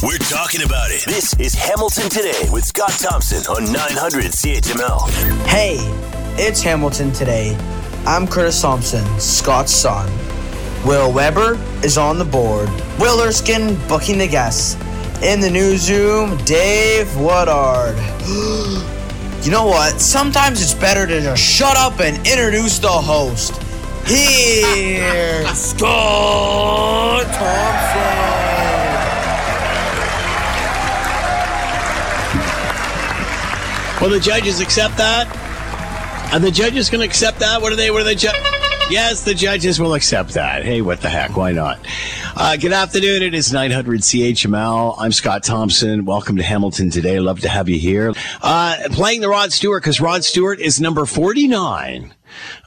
We're talking about it. This is Hamilton Today with Scott Thompson on 900 CHML. Hey, it's Hamilton Today. I'm Curtis Thompson, Scott's son. Will Weber is on the board. Will Erskine booking the guests. In the newsroom, Dave Woodard. you know what? Sometimes it's better to just shut up and introduce the host. Here, Scott Thompson. Will the judges accept that? Are the judges going to accept that? What are they? What are the judges? Yes, the judges will accept that. Hey, what the heck? Why not? Uh, good afternoon. It is 900 CHML. I'm Scott Thompson. Welcome to Hamilton today. Love to have you here. Uh, playing the Rod Stewart because Rod Stewart is number 49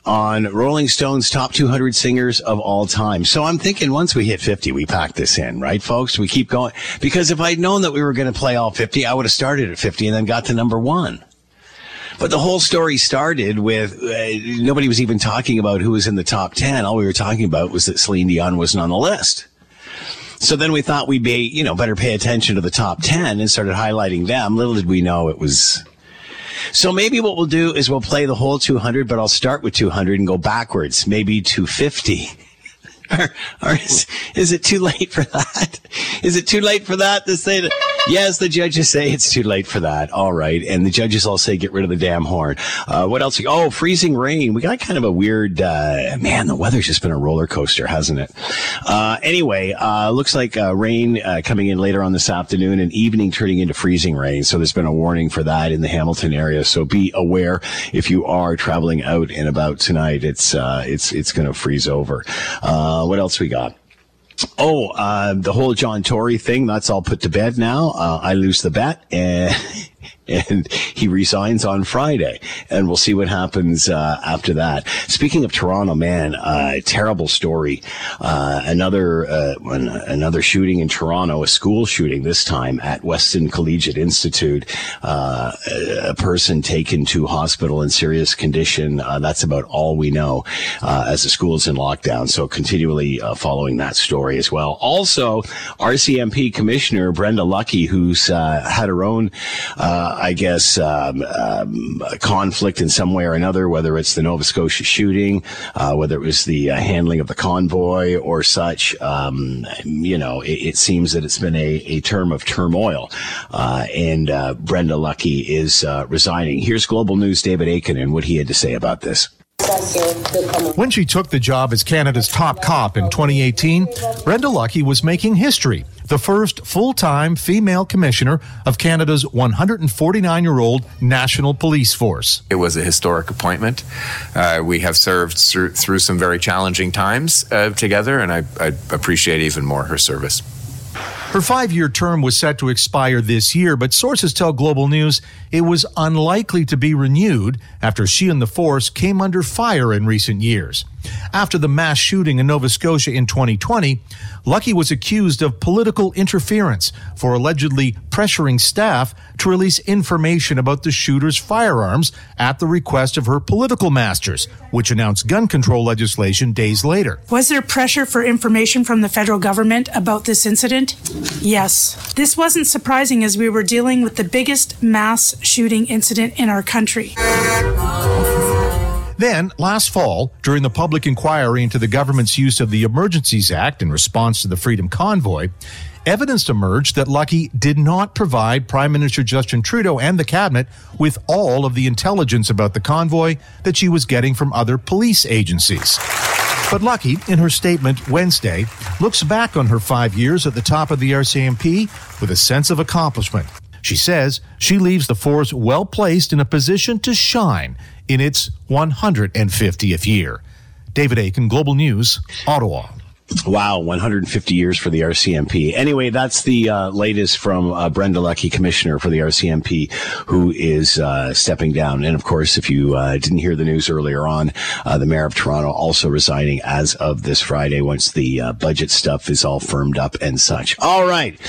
on Rolling Stone's top 200 singers of all time. So I'm thinking once we hit 50, we pack this in, right, folks? We keep going. Because if I'd known that we were going to play all 50, I would have started at 50 and then got to number one. But the whole story started with uh, nobody was even talking about who was in the top 10. All we were talking about was that Celine Dion wasn't on the list. So then we thought we'd be, you know, better pay attention to the top 10 and started highlighting them. Little did we know it was. So maybe what we'll do is we'll play the whole 200, but I'll start with 200 and go backwards, maybe 250. Or, or is, is, it too late for that? Is it too late for that to say that? Yes, the judges say it's too late for that. All right. And the judges all say get rid of the damn horn. Uh, what else? Oh, freezing rain. We got kind of a weird, uh, man, the weather's just been a roller coaster, hasn't it? Uh, anyway, uh, looks like uh, rain uh, coming in later on this afternoon and evening turning into freezing rain. So there's been a warning for that in the Hamilton area. So be aware if you are traveling out and about tonight. It's, it's, it's going to freeze over. What else we got? Oh, uh, the whole John Tory thing, that's all put to bed now. Uh, I lose the bet and and he resigns on Friday, and we'll see what happens uh, after that. Speaking of Toronto, man, uh, terrible story. Uh, another uh, another shooting in Toronto, a school shooting this time at Weston Collegiate Institute. Uh, a person taken to hospital in serious condition. Uh, that's about all we know as the school is in lockdown. So continually following that story as well. Also, RCMP Commissioner Brenda Lucki, who's had her own. I guess, um, um, conflict in some way or another, whether it's the Nova Scotia shooting, uh, whether it was the uh, handling of the convoy or such. Um, you know, it, it, seems that it's been a, a term of turmoil. Uh, and uh, Brenda Lucki is uh, resigning. Here's Global News' David Akin and what he had to say about this. When she took the job as Canada's top cop in 2018, Brenda Lucki was making history the first full time female commissioner of Canada's 149 year old National Police Force. It was a historic appointment. Uh, we have served through, through, some very challenging times uh, together, and I, I appreciate even more her service. Her five year term was set to expire this year, but sources tell Global News it was unlikely to be renewed after she and the force came under fire in recent years. After the mass shooting in Nova Scotia in 2020, Lucki was accused of political interference for allegedly pressuring staff to release information about the shooter's firearms at the request of her political masters, which announced gun control legislation days later. Was there pressure for information from the federal government about this incident? Yes. This wasn't surprising as we were dealing with the biggest mass shooting incident in our country. Then, last fall, during the public inquiry into the government's use of the Emergencies Act in response to the Freedom Convoy, evidence emerged that Lucki did not provide Prime Minister Justin Trudeau and the cabinet with all of the intelligence about the convoy that she was getting from other police agencies. But Lucki, in her statement Wednesday, looks back on her five years at the top of the RCMP with a sense of accomplishment. She says she leaves the force well placed in a position to shine in its 150th year. David Akin, Global News, Ottawa. Wow, 150 years for the RCMP. Anyway, that's the uh, latest from uh, Brenda Lucki, commissioner for the RCMP, who is uh, stepping down. And of course, if you uh, didn't hear the news earlier on, uh, the mayor of Toronto also resigning as of this Friday once the uh, budget stuff is all firmed up and such. All right,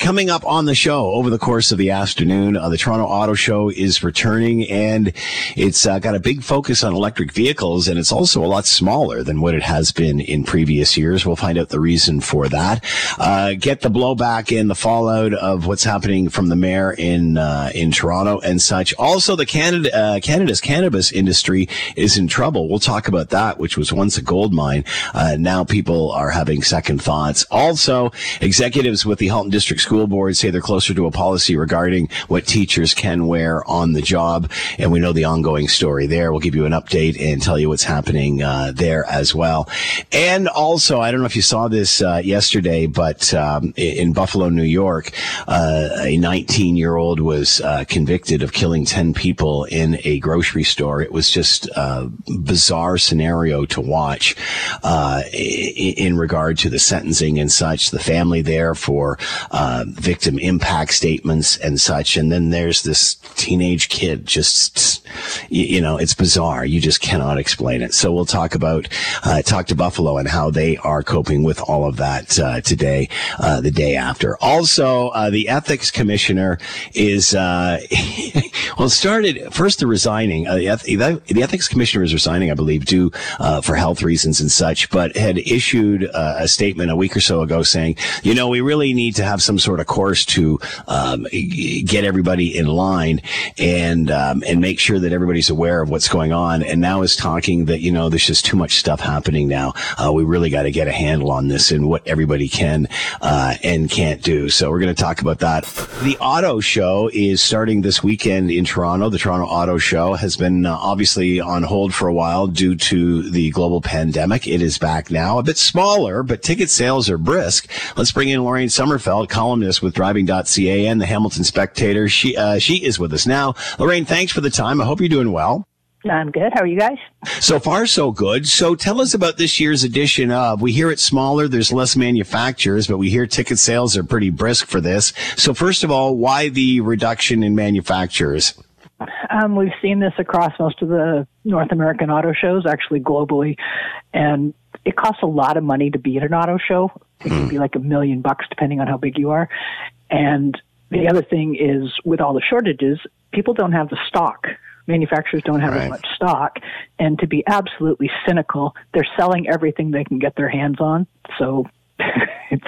coming up on the show over the course of the afternoon, the Toronto Auto Show is returning, and it's got a big focus on electric vehicles, and it's also a lot smaller than what it has been in previous years years. We'll find out the reason for that. Uh, get the blowback and the fallout of what's happening from the mayor in uh, in Toronto and such. Also, the Canada uh, Canada's cannabis industry is in trouble. We'll talk about that, which was once a gold mine. Uh, now people are having second thoughts. Also, executives with the Halton District School Board say they're closer to a policy regarding what teachers can wear on the job, and we know the ongoing story there. We'll give you an update and tell you what's happening uh, there as well. And also, I don't know if you saw this uh, yesterday, but um, in Buffalo, New York, uh, a 19 year old was uh, convicted of killing 10 people in a grocery store. It was just a bizarre scenario to watch uh, in regard to the sentencing and such. The family there for uh, victim impact statements and such. And then there's this teenage kid just, you know, it's bizarre. You just cannot explain it. So we'll talk about, uh, talk to Buffalo and how they are coping with all of that uh, today, uh, the day after. Also, uh, the ethics commissioner is, uh, well, started first the resigning. Uh, the, the, ethics commissioner is resigning, I believe, due for health reasons and such, but had issued a statement a week or so ago saying, you know, we really need to have some sort of course to um, get everybody in line and um, and make sure that everybody's aware of what's going on. And now is talking that you know there's just too much stuff happening now. We really got to get a handle on this and what everybody can uh, and can't do. So we're going to talk about that. The auto show is starting this weekend in Toronto. The Toronto Auto Show has been uh, obviously on hold for a while due to the global pandemic. It is back now, a bit smaller, but ticket sales are brisk. Let's bring in Lorraine Sommerfeld, columnist with Driving.ca and the Hamilton Spectator. She uh, she is with us now. Lorraine, thanks for the time. I hope you're doing well. I'm good. How are you guys? So far, so good. So tell us about this year's edition of. We hear it's smaller, there's less manufacturers, but we hear ticket sales are pretty brisk for this. So first of all, why the reduction in manufacturers? Um, we've seen this across most of the North American auto shows, actually globally, and it costs a lot of money to be at an auto show. It can hmm. be like a million bucks depending on how big you are. And the other thing is with all the shortages, people don't have the stock. Manufacturers don't have right. as much stock. And to be absolutely cynical, they're selling everything they can get their hands on. So it's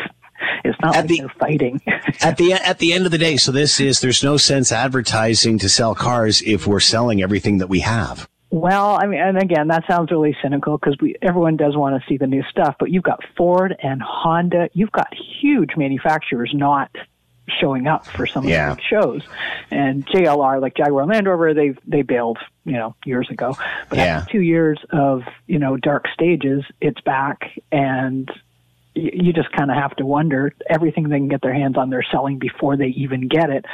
it's not at like the, they're fighting. at the at the end of the day, so this is there's no sense advertising to sell cars if we're selling everything that we have. Well, I mean, and again, that sounds really cynical because we everyone does want to see the new stuff, but you've got Ford and Honda, you've got huge manufacturers not showing up for some yeah. of the shows. And JLR, like Jaguar Land Rover, they they bailed, you know, years ago. But yeah. after two years of you know dark stages, it's back, and you just kind of have to wonder everything they can get their hands on they're selling before they even get it.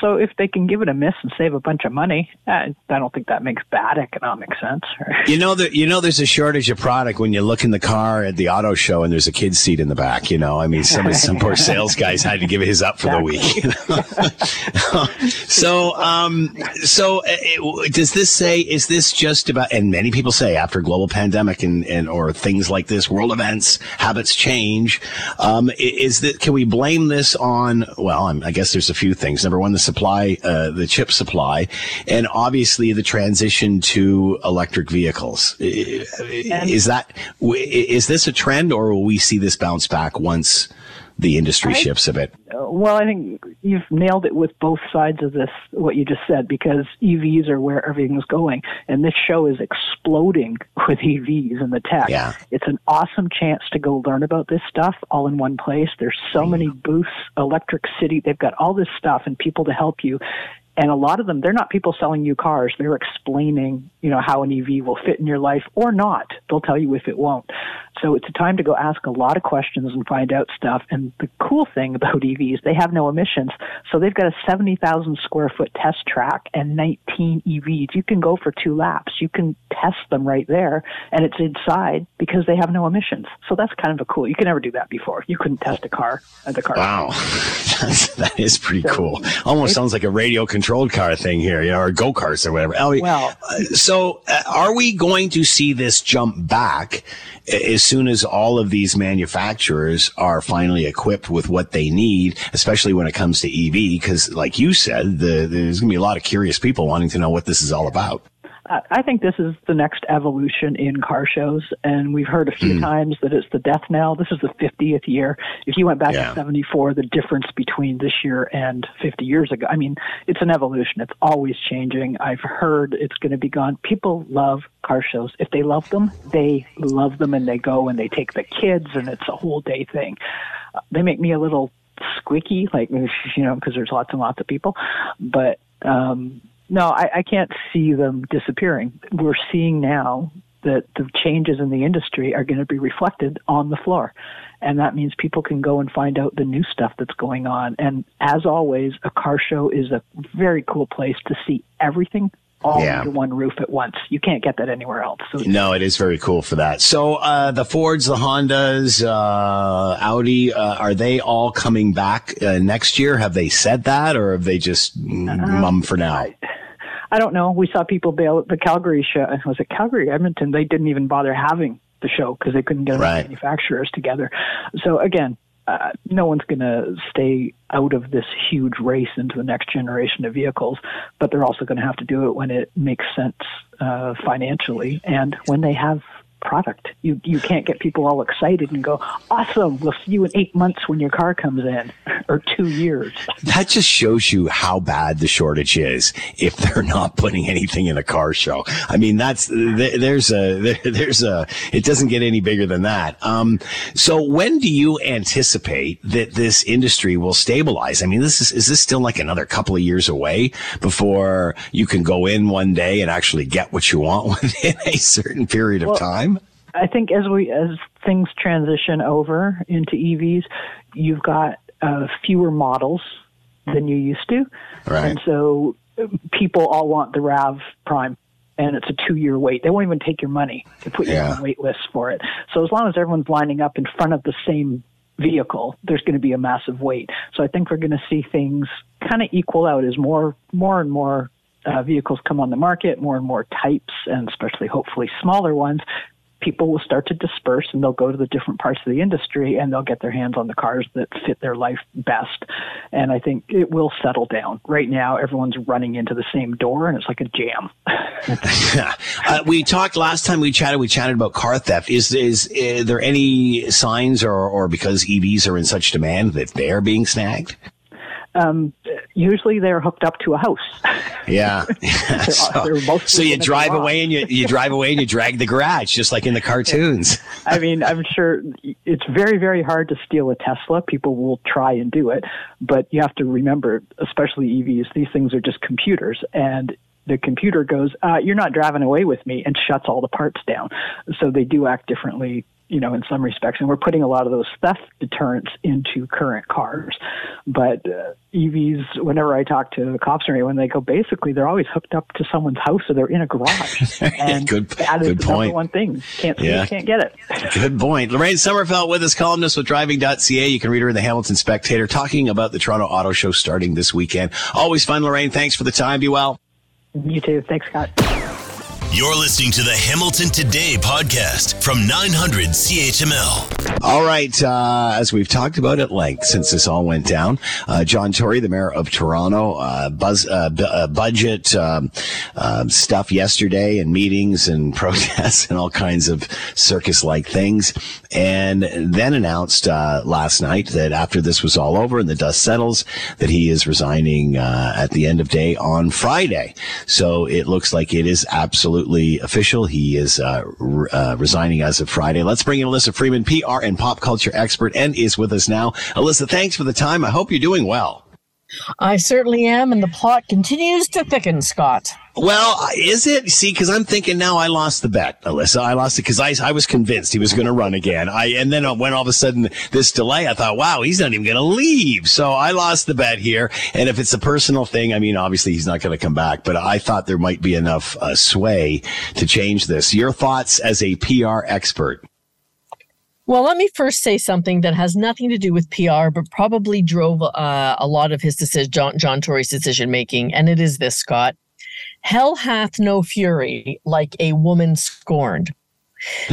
So if they can give it a miss and save a bunch of money i don't think that makes bad economic sense you know that you know there's a shortage of product when you look in the car at the auto show and there's a kid's seat in the back you know? I mean some some poor sales guys had to give his up for exactly. the week. So um so it, does this say is this just about and many people say after global pandemic and, and or things like this world events habits change change. Um, is that can we blame this on? Well, I guess there's a few things. Number one, the supply, uh, the chip supply, and obviously the transition to electric vehicles. Is that is this a trend, or will we see this bounce back once? The industry I, shifts a bit? Well, I think you've nailed it with both sides of this, what you just said, because EVs are where everything's going. And this show is exploding with EVs and the tech. Yeah. It's an awesome chance to go learn about this stuff all in one place. There's so mm. many booths, Electric City, they've got all this stuff and people to help you. And a lot of them, they're not people selling you cars. They're explaining, you know, how an EV will fit in your life or not. They'll tell you if it won't. So it's a time to go ask a lot of questions and find out stuff. And the cool thing about EVs, they have no emissions. So they've got a 70,000 square foot test track and 19 EVs. You can go for two laps. You can test them right there and it's inside because they have no emissions. So that's kind of a cool. You can never do that before. You couldn't test a car at the car. Wow. that is pretty so, cool. Almost sounds like a radio controlled car thing here, you know, or go karts or whatever. well, uh, so uh, are we going to see this jump back as soon as all of these manufacturers are finally equipped with what they need, especially when it comes to EV, because like you said, the, there's going to be a lot of curious people wanting to know what this is all about. I think this is the next evolution in car shows, and we've heard a few mm. times that it's the death knell. This is the 50th year. If you went back yeah. to 74, the difference between this year and 50 years ago, I mean, it's an evolution. It's always changing. I've heard it's going to be gone. People love car shows. If they love them, they love them, and they go and they take the kids, and it's a whole day thing. Uh, they make me a little squeaky, like you know, because there's lots and lots of people, but. um no, I, I can't see them disappearing. We're seeing now that the changes in the industry are going to be reflected on the floor. And that means people can go and find out the new stuff that's going on. And as always, a car show is a very cool place to see everything all yeah. under one roof at once. You can't get that anywhere else. So no, it is very cool for that. So uh, the Fords, the Hondas, uh, Audi, uh, are they all coming back uh, next year? Have they said that, or have they just mum for now? I, I don't know. We saw people bail at the Calgary show. Was it Calgary, Edmonton? They didn't even bother having the show because they couldn't get right. manufacturers together. So again, uh, no one's going to stay out of this huge race into the next generation of vehicles, but they're also going to have to do it when it makes sense uh, financially. And when they have product. You you can't get people all excited and go, "Awesome! We'll see you in eight months when your car comes in, or two years." That just shows you how bad the shortage is. If they're not putting anything in a car show, I mean, that's there's a there's a it doesn't get any bigger than that. Um, so when do you anticipate that this industry will stabilize? I mean, this is is this still like another couple of years away before you can go in one day and actually get what you want within a certain period of well, time? I think as we as things transition over into EVs, you've got uh, fewer models than you used to, right. and so uh, people all want the Rav Prime. And it's a two-year wait. They won't even take your money to put you yeah. on a wait list for it. So as long as everyone's lining up in front of the same vehicle, there's going to be a massive wait. So I think we're going to see things kind of equal out as more, more and more uh, vehicles come on the market, more and more types, and especially hopefully smaller ones, people will start to disperse and they'll go to the different parts of the industry and they'll get their hands on the cars that fit their life best. And I think it will settle down. Right now, everyone's running into the same door and it's like a jam. uh, we talked last time we chatted, we chatted about car theft. Is, is, is there any signs or, or because EVs are in such demand that they're being snagged? Um, usually they're hooked up to a house. Yeah. they're, so, they're so you drive away and you, you drive away and you drag the garage, just like in the cartoons. I mean, I'm sure it's very, very hard to steal a Tesla. People will try and do it, but you have to remember, especially EVs, these things are just computers, and the computer goes, uh, "You're not driving away with me," and shuts all the parts down. So they do act differently you know, in some respects, and we're putting a lot of those theft deterrents into current cars. But uh, EVs, whenever I talk to cops or anyone, they go basically they're always hooked up to someone's house or they're in a garage. And good, that is good the point. number one thing. Can't see yeah. it, can't get it. good point. Lorraine Sommerfeld with us, columnist with driving.ca. You can read her in the Hamilton Spectator talking about the Toronto Auto Show starting this weekend. Always fun, Lorraine. Thanks for the time. Be well. You too. Thanks, Scott. You're listening to the Hamilton Today podcast from 900 CHML. All right. Uh, as we've talked about at length since this all went down, uh, John Tory, the mayor of Toronto, uh, buzz, uh, b- uh, budget um, um, stuff yesterday and meetings and protests and all kinds of circus like things. And then announced uh, last night that after this was all over and the dust settles, that he is resigning at the end of day on Friday. So it looks like it is absolutely absolutely official. He is uh, re- uh, resigning as of Friday. Let's bring in Alyssa Freeman, PR and pop culture expert, and is with us now. Alyssa, thanks for the time. I hope you're doing well. I certainly am, and the plot continues to thicken, Scott. Well, is it? See, because I'm thinking now I lost the bet, Alyssa. I lost it because I, I was convinced he was going to run again. I and then when all of a sudden this delay, I thought, wow, he's not even going to leave. So I lost the bet here. And if it's a personal thing, I mean, obviously he's not going to come back. But I thought there might be enough uh, sway to change this. Your thoughts as a PR expert? Well, let me first say something that has nothing to do with PR, but probably drove uh, a lot of his decision, John, John Tory's decision making, and it is this, Scott. Hell hath no fury like a woman scorned.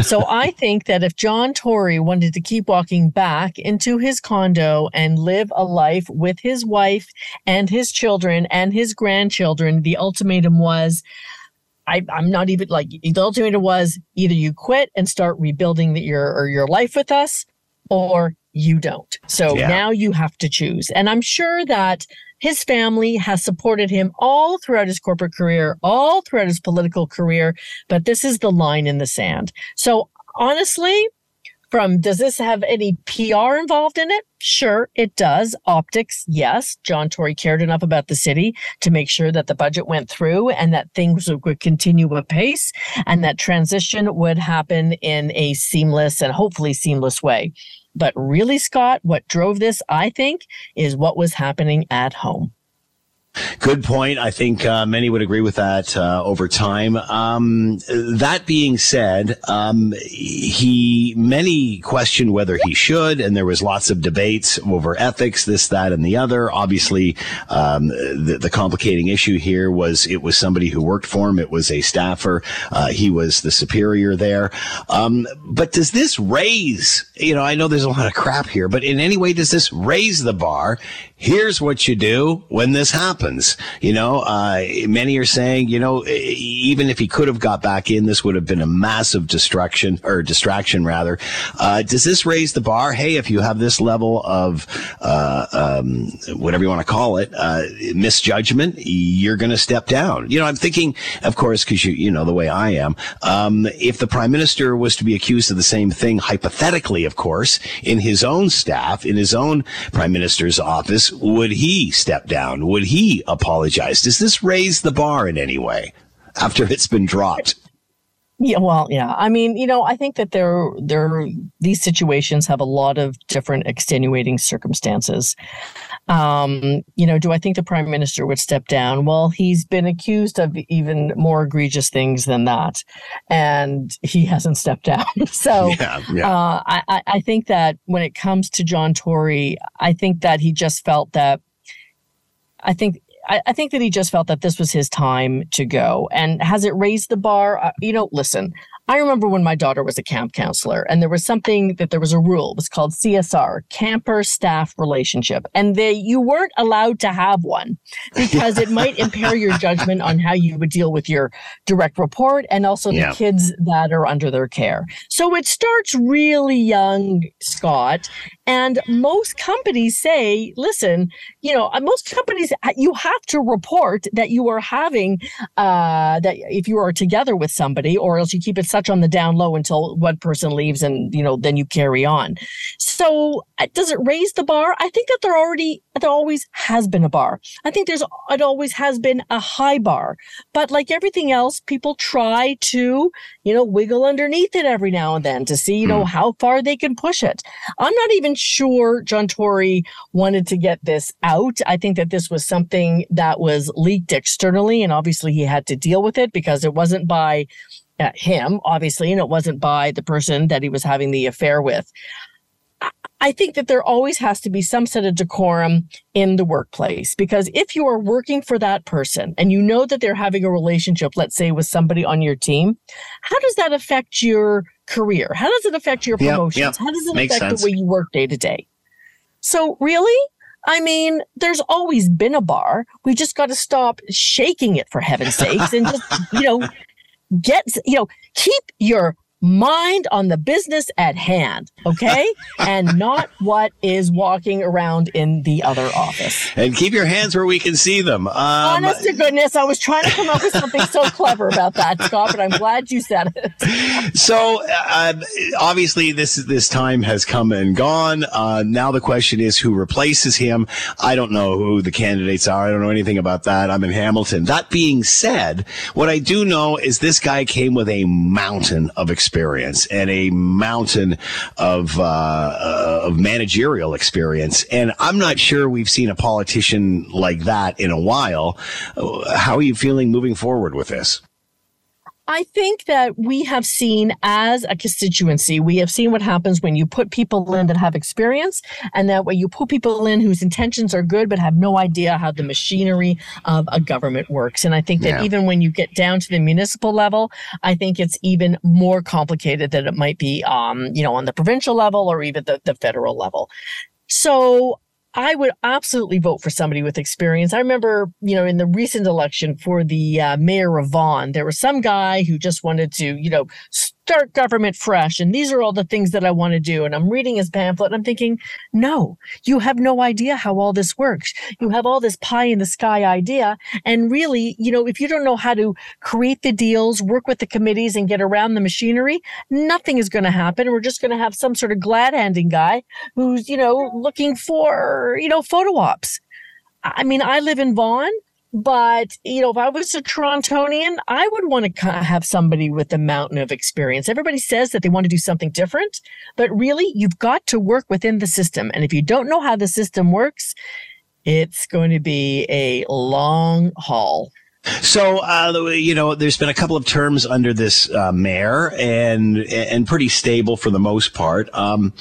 So I think that if John Tory wanted to keep walking back into his condo and live a life with his wife and his children and his grandchildren, the ultimatum was I, I'm not even like the ultimatum was either you quit and start rebuilding the, your or your life with us, or you don't. So Yeah. now you have to choose. And I'm sure that his family has supported him all throughout his corporate career, all throughout his political career, but this is the line in the sand. So honestly, from does this have any PR involved in it? Sure, it does. Optics, yes. John Tory cared enough about the city to make sure that the budget went through and that things would continue apace and that transition would happen in a seamless and hopefully seamless way. But really, Scott, what drove this, I think, is what was happening at home. Good point. I think uh, many would agree with that uh, over time. Um, that being said, um, he many questioned whether he should, and there was lots of debates over ethics, this, that, and the other. Obviously, um, the, the complicating issue here was it was somebody who worked for him. It was a staffer. Uh, he was the superior there. Um, but does this raise? You know, I know there's a lot of crap here, but in any way, does this raise the bar? Here's what you do when this happens. You know, uh, many are saying, you know, even if he could have got back in, this would have been a massive destruction or distraction rather. Uh, does this raise the bar? Hey, if you have this level of, uh, um, whatever you want to call it, uh, misjudgment, you're going to step down. You know, I'm thinking, of course, because you, you know, the way I am, um, if the prime minister was to be accused of the same thing, hypothetically, of course, in his own staff, in his own prime minister's office, would he step down? Would he apologize? Does this raise the bar in any way after it's been dropped? Yeah, well, yeah. I mean, you know, I think that there, there, these situations have a lot of different extenuating circumstances. Um, you know, do I think the prime minister would step down? Well, he's been accused of even more egregious things than that, and he hasn't stepped down. so, Yeah, yeah. Uh, I, I- think that when it comes to John Tory, I think that he just felt that. I think I, I think that he just felt that this was his time to go. And has it raised the bar? Uh, you know, listen, I remember when my daughter was a camp counselor, and there was something that there was a rule. It was called CSR, camper staff relationship, and they you weren't allowed to have one because it might impair your judgment on how you would deal with your direct report and also the Yeah. kids that are under their care. So it starts really young, Scott, and most companies say, listen, you know, uh, most companies uh, you have to report that you are having uh, that if you are together with somebody, or else you keep it such on the down low until one person leaves, and you know then you carry on. So uh, does it raise the bar? I think that they're already there always has been a bar. I think there's it always has been a high bar, but like everything else, people try to you know wiggle underneath it every now and then to see you know how far they can push it. I'm not even sure John Tory wanted to get this out. I think that this was something that was leaked externally, and obviously he had to deal with it because it wasn't by uh, him, obviously, and it wasn't by the person that he was having the affair with. I- think that there always has to be some sort of decorum in the workplace because if you are working for that person and you know that they're having a relationship, let's say with somebody on your team, how does that affect your career? How does it affect your Yep, promotions? yep. How does it Makes affect sense. the way you work day to day? So, really? I mean, there's always been a bar. We just got to stop shaking it for heaven's sakes and just, you know, get, you know, keep your mind on the business at hand, okay? and not what is walking around in the other office. And keep your hands where we can see them. Um, Honest to goodness, I was trying to come up with something so clever about that, Scott, but I'm glad you said it. So uh, obviously, this this time has come and gone. Uh, now the question is who replaces him. I don't know who the candidates are. I don't know anything about that. I'm in Hamilton. That being said, what I do know is this guy came with a mountain of experience and a mountain of uh, uh, of managerial experience, and I'm not sure we've seen a politician like that in a while. Uh, How are you feeling moving forward with this? I think that we have seen as a constituency, we have seen what happens when you put people in that have experience and that when you put people in whose intentions are good but have no idea how the machinery of a government works. And I think that Yeah. even when you get down to the municipal level, I think it's even more complicated than it might be, um, you know, on the provincial level or even the, the federal level. So I would absolutely vote for somebody with experience. I remember, you know, in the recent election for the uh, mayor of Vaughan, there was some guy who just wanted to, you know, start government fresh. And these are all the things that I want to do. And I'm reading his pamphlet and I'm thinking, no, you have no idea how all this works. You have all this pie in the sky idea. And really, you know, if you don't know how to create the deals, work with the committees and get around the machinery, nothing is going to happen. We're just going to have some sort of glad handing guy who's, you know, looking for, you know, photo ops. I mean, I live in Vaughan. But, you know, if I was a Torontonian, I would want to have somebody with a mountain of experience. Everybody says that they want to do something different, but really, you've got to work within the system. And if you don't know how the system works, it's going to be a long haul. So, uh, you know, there's been a couple of terms under this uh, mayor, and and pretty stable for the most part. Um,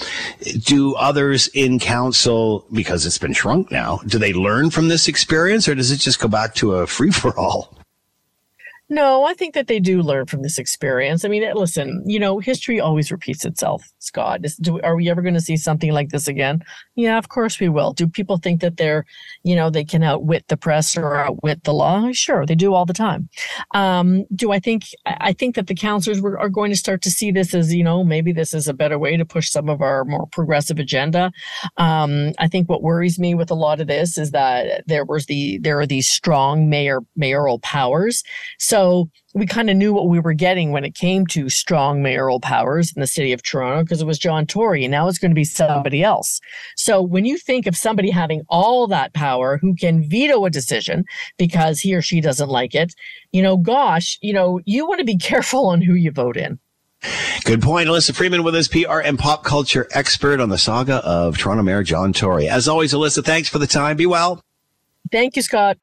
do others in council, because it's been shrunk now, do they learn from this experience, or does it just go back to a free for all? No, I think that they do learn from this experience. I mean, listen, you know, history always repeats itself. Scott, is, do, are we ever going to see something like this again? Yeah, of course we will. Do people think that they're, you know, they can outwit the press or outwit the law? Sure, they do all the time. Um, do I think? I think that the councillors were, are going to start to see this as, you know, maybe this is a better way to push some of our more progressive agenda. Um, I think what worries me with a lot of this is that there was the there are these strong mayor mayoral powers. So we kind of knew what we were getting when it came to strong mayoral powers in the city of Toronto because it was John Tory and now it's going to be somebody else. So when you think of somebody having all that power who can veto a decision because he or she doesn't like it, you know, gosh, you know, you want to be careful on who you vote in. Good point. Alyssa Freeman with us, PR and pop culture expert on the saga of Toronto Mayor John Tory. As always, Alyssa, thanks for the time. Be well. Thank you, Scott.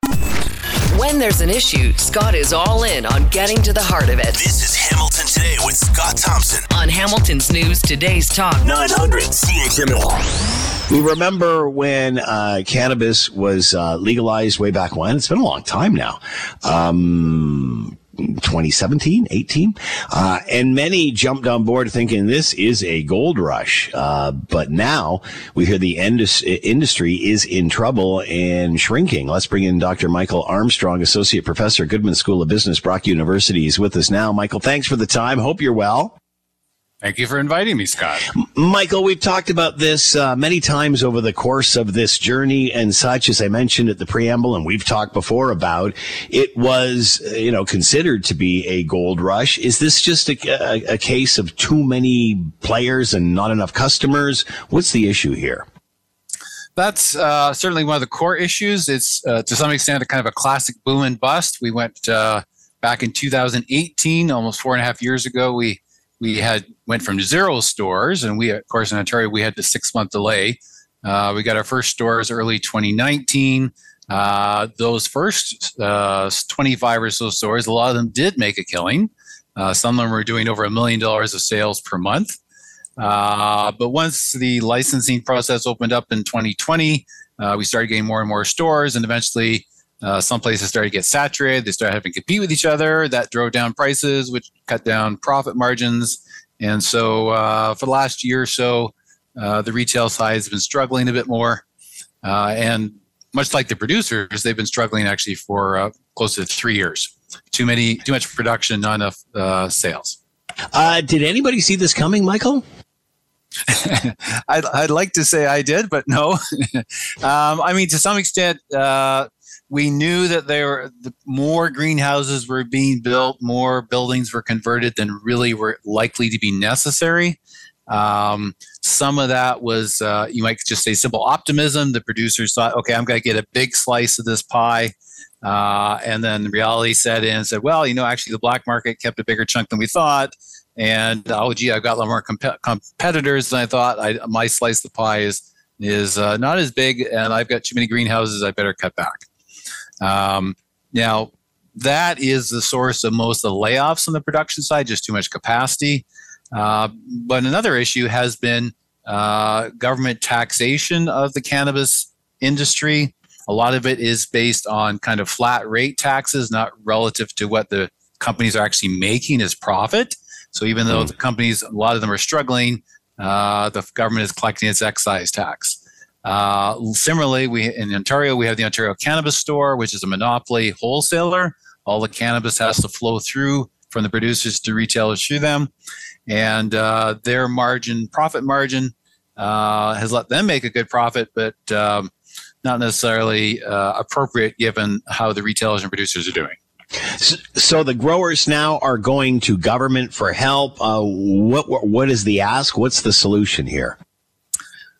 When there's an issue, Scott is all in on getting to the heart of it. This is Hamilton Today with Scott Thompson on Hamilton's News Today's Talk 900 CHML. We remember when uh, cannabis was uh, legalized way back when. It's been a long time now. Um, 2017, 18. Uh, and many jumped on board thinking this is a gold rush. Uh, but now we hear the indus- industry is in trouble and shrinking. Let's bring in Dr. Michael Armstrong, Associate Professor, Goodman School of Business, Brock University, is with us now. Michael, thanks for the time. Hope you're well. Thank you for inviting me, Scott. Michael, we've talked about this uh, many times over the course of this journey and such, as I mentioned at the preamble, and we've talked before about it was, uh, you know, considered to be a gold rush. Is this just a, a, a case of too many players and not enough customers? What's the issue here? That's uh, certainly one of the core issues. It's uh, to some extent a kind of a classic boom and bust. We went uh, back in 2018, almost four and a half years ago. We we had went from zero stores, and we, of course, in Ontario, we had the six month delay. Uh, we got our first stores early 2019. Uh, those first uh, 25 or so stores, a lot of them did make a killing. Uh, some of them were doing over a million dollars of sales per month. Uh, but once the licensing process opened up in 2020, uh, we started getting more and more stores, and eventually uh, some places started to get saturated. They started having to compete with each other. That drove down prices, which cut down profit margins. And so, uh, for the last year or so, uh, the retail side has been struggling a bit more. Uh, and much like the producers, they've been struggling actually for uh, close to three years. Too many, too much production, not enough uh, sales. did anybody see this coming, Michael? I'd, I'd, like to say I did, but no. um, I mean, to some extent, uh, we knew that there were the, more greenhouses were being built, more buildings were converted than really were likely to be necessary. Um, some of that was, uh, you might just say, simple optimism. The producers thought, okay, I'm going to get a big slice of this pie. Uh, and then reality set in and said, well, you know, actually the black market kept a bigger chunk than we thought. And oh, gee, I've got a lot more comp- competitors than I thought. I, my slice of the pie is is uh, not as big, and I've got too many greenhouses. I better cut back. Um, now, that is the source of most of the layoffs on the production side, just too much capacity. Uh, but another issue has been uh, government taxation of the cannabis industry. A lot of it is based on kind of flat rate taxes, not relative to what the companies are actually making as profit. So even though hmm. the companies, a lot of them are struggling, uh, the government is collecting its excise tax. Uh, similarly, we in Ontario we have the Ontario Cannabis Store, which is a monopoly wholesaler. All the cannabis has to flow through from the producers to retailers through them, and uh, their margin, profit margin, uh, has let them make a good profit, but um, not necessarily uh, appropriate given how the retailers and producers are doing. So the growers now are going to government for help. Uh, what what is the ask? What's the solution here?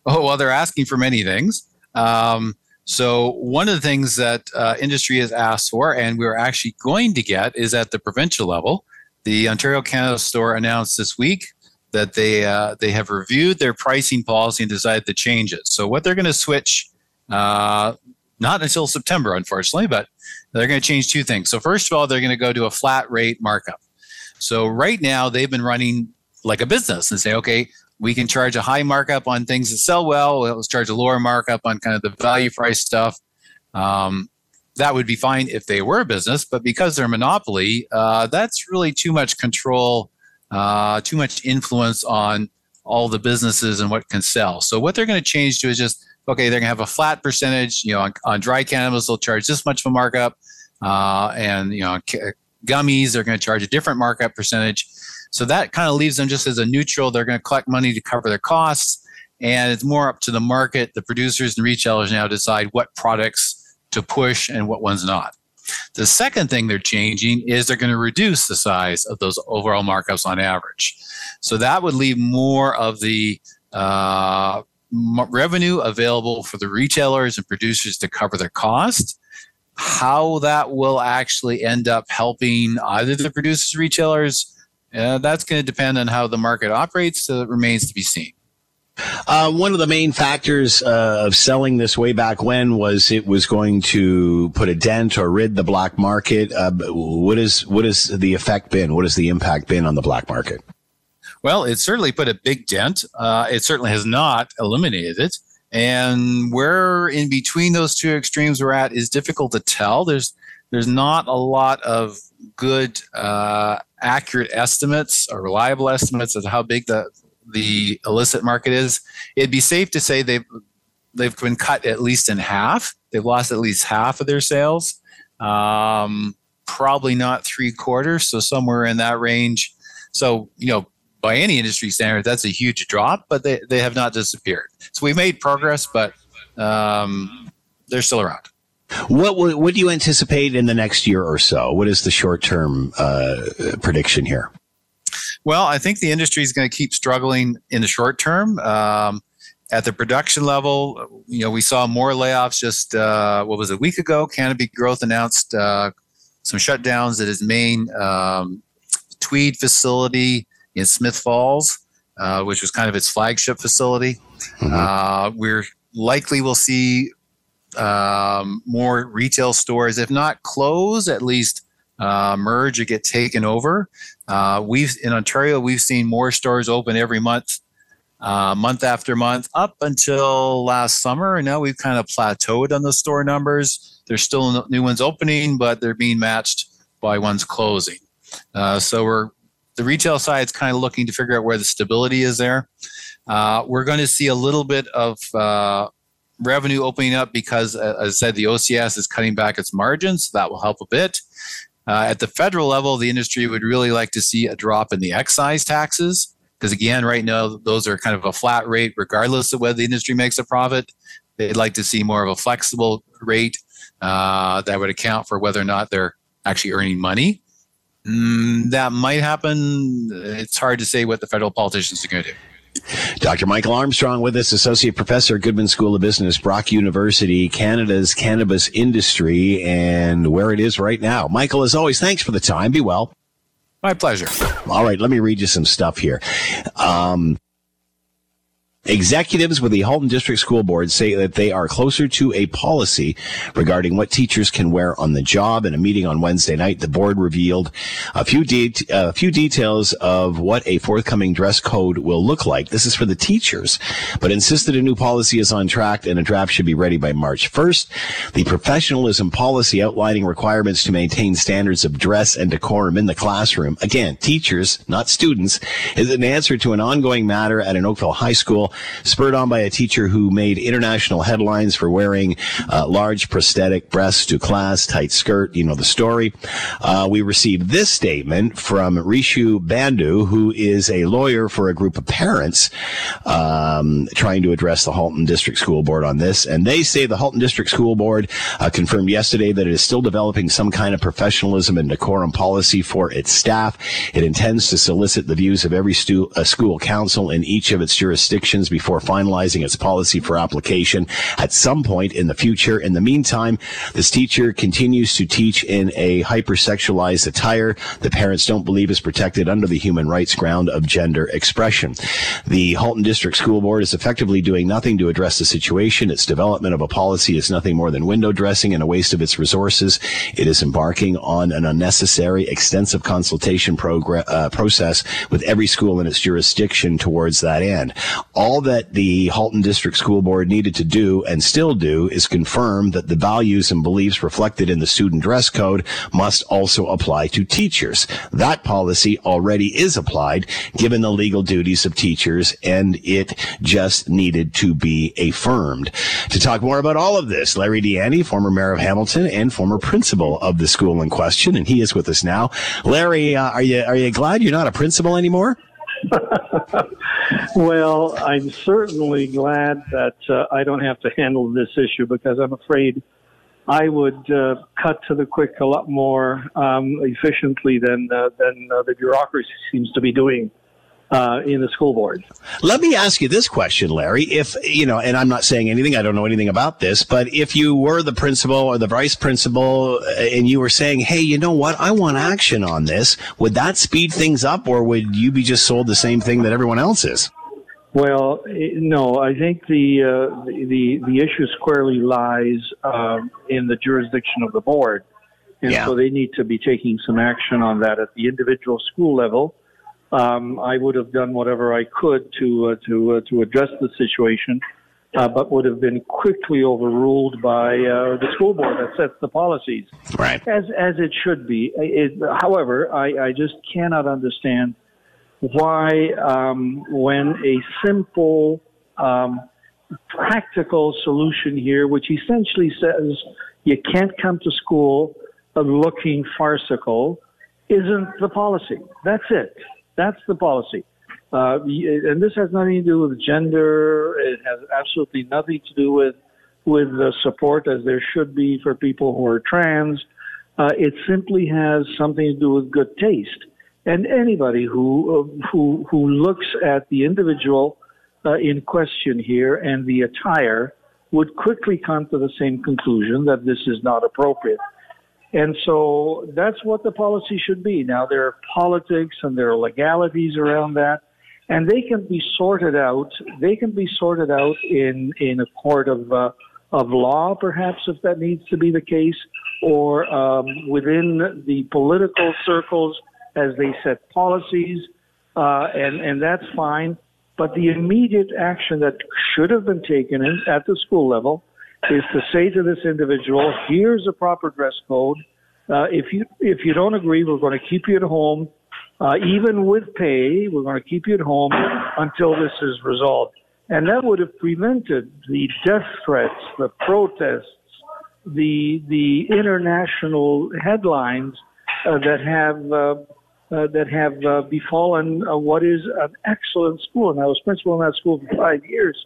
Oh well, they're asking for many things. Um, so one of the things that uh, industry has asked for, and we're actually going to get, is at the provincial level. The Ontario Cannabis Store announced this week that they uh, they have reviewed their pricing policy and decided to change it. So what they're going to switch, uh, not until September, unfortunately, but they're going to change two things. So first of all, they're going to go to a flat rate markup. So right now they've been running like a business and say, okay, we can charge a high markup on things that sell well. Let's charge a lower markup on kind of the value price stuff. Um, that would be fine if they were a business, but because they're a monopoly, uh, that's really too much control, uh, too much influence on all the businesses and what can sell. So what they're going to change to is just okay, they're going to have a flat percentage. You know, on, on dry cannabis, they'll charge this much of a markup, uh, and you know, gummies they're going to charge a different markup percentage. So that kind of leaves them just as a neutral. They're going to collect money to cover their costs, and it's more up to the market, the producers and retailers now decide what products to push and what ones not. The second thing they're changing is they're going to reduce the size of those overall markups on average. So that would leave more of the uh, revenue available for the retailers and producers to cover their cost. How that will actually end up helping either the producers, retailers, uh, that's going to depend on how the market operates. So it remains to be seen. Uh, one of the main factors uh, of selling this way back when was it was going to put a dent or rid the black market. Uh, what is what has the effect been? What has the impact been on the black market? Well, it certainly put a big dent. Uh, it certainly has not eliminated it. And where in between those two extremes we're at is difficult to tell. There's there's not a lot of good, uh, accurate estimates or reliable estimates of how big the the illicit market is. It'd be safe to say they've they've been cut at least in half. They've lost at least half of their sales. Um, probably not three quarters, so somewhere in that range. So you know, by any industry standard, that's a huge drop, but they, they have not disappeared. So we made progress, but um, they're still around. What, what do you anticipate in the next year or so? What is the short term uh, prediction here? Well, I think the industry is going to keep struggling in the short term. Um, at the production level, you know, we saw more layoffs just uh, what was it, a week ago. Canopy Growth announced uh, some shutdowns at its main um, Tweed facility in Smith Falls, uh, which was kind of its flagship facility. Mm-hmm. Uh, we're likely will see um, more retail stores, if not close, at least uh, merge or get taken over. Uh, we've in Ontario, we've seen more stores open every month, uh, month after month, up until last summer, and now we've kind of plateaued on the store numbers. There's still new ones opening, but they're being matched by ones closing. Uh, so we're the retail side is kind of looking to figure out where the stability is there. Uh, we're going to see a little bit of uh, revenue opening up because, as I said, the OCS is cutting back its margins. So that will help a bit. Uh, at the federal level, the industry would really like to see a drop in the excise taxes because, again, right now those are kind of a flat rate regardless of whether the industry makes a profit. They'd like to see more of a flexible rate uh, that would account for whether or not they're actually earning money. Mm, that might happen. It's hard to say what the federal politicians are going to do. Dr. Michael Armstrong with us, Associate Professor, Goodman School of Business, Brock University, Canada's cannabis industry, and where it is right now. Michael, as always, thanks for the time. Be well. My pleasure. All right, let me read you some stuff here. Um, Executives with the Halton District School Board say that they are closer to a policy regarding what teachers can wear on the job. In a meeting on Wednesday night, the board revealed a few, de- a few details of what a forthcoming dress code will look like. This is for the teachers, but insisted a new policy is on track and a draft should be ready by March 1st. The professionalism policy outlining requirements to maintain standards of dress and decorum in the classroom. Again, teachers, not students, is an answer to an ongoing matter at an Oakville high school school, spurred on by a teacher who made international headlines for wearing uh, large prosthetic breasts to class, tight skirt. You know the story. Uh, we received this statement from Rishu Bandhu, who is a lawyer for a group of parents um, trying to address the Halton District School Board on this. And they say the Halton District School Board uh, confirmed yesterday that it is still developing some kind of professionalism and decorum policy for its staff. It intends to solicit the views of every stu- uh, school council in each of its jurisdictions before finalizing its policy for application at some point in the future. In the meantime, this teacher continues to teach in a hypersexualized attire the parents don't believe is protected under the human rights ground of gender expression. The Halton District School Board is effectively doing nothing to address the situation. Its development of a policy is nothing more than window dressing and a waste of its resources. It is embarking on an unnecessary, extensive consultation progr- uh, process with every school in its jurisdiction towards that end. All that the Halton District School Board needed to do and still do is confirm that the values and beliefs reflected in the student dress code must also apply to teachers. That policy already is applied given the legal duties of teachers and it just needed to be affirmed. To talk more about all of this, Larry Di Ianni, former mayor of Hamilton and former principal of the school in question, and he is with us now. Larry, uh, are you are you glad you're not a principal anymore? well, I'm certainly glad that uh, I don't have to handle this issue because I'm afraid I would uh, cut to the quick a lot more um, efficiently than uh, than uh, the bureaucracy seems to be doing uh, in the school board. Let me ask you this question, Larry. If, you know, and I'm not saying anything, I don't know anything about this, but if you were the principal or the vice principal uh, and you were saying, hey, you know what, I want action on this, would that speed things up or would you be just sold the same thing that everyone else is? Well, no, I think the uh, the the issue squarely lies um, in the jurisdiction of the board, and yeah. so they need to be taking some action on that at the individual school level um, I would have done whatever I could to uh, to uh, to address the situation, uh, but would have been quickly overruled by uh, the school board that sets the policies, right? As as it should be. It, however, I, I just cannot understand why, um, when a simple, um, practical solution here, which essentially says you can't come to school looking farcical, isn't the policy. That's it. That's the policy. Uh, and this has nothing to do with gender. It has absolutely nothing to do with with the support as there should be for people who are trans. Uh, it simply has something to do with good taste. And anybody who uh, who who looks at the individual uh, in question here and the attire would quickly come to the same conclusion that this is not appropriate. And so that's what the policy should be. Now, there are politics and there are legalities around that, and they can be sorted out. They can be sorted out in, in a court of, uh, of law, perhaps, if that needs to be the case, or um, within the political circles as they set policies, uh, and, and that's fine. But the immediate action that should have been taken in, at the school level is to say to this individual, here's a proper dress code. Uh, if you if you don't agree, we're going to keep you at home, uh, even with pay. We're going to keep you at home until this is resolved, and that would have prevented the death threats, the protests, the the international headlines uh, that have uh, that have uh, befallen uh, what is an excellent school. And I was principal in that school for five years,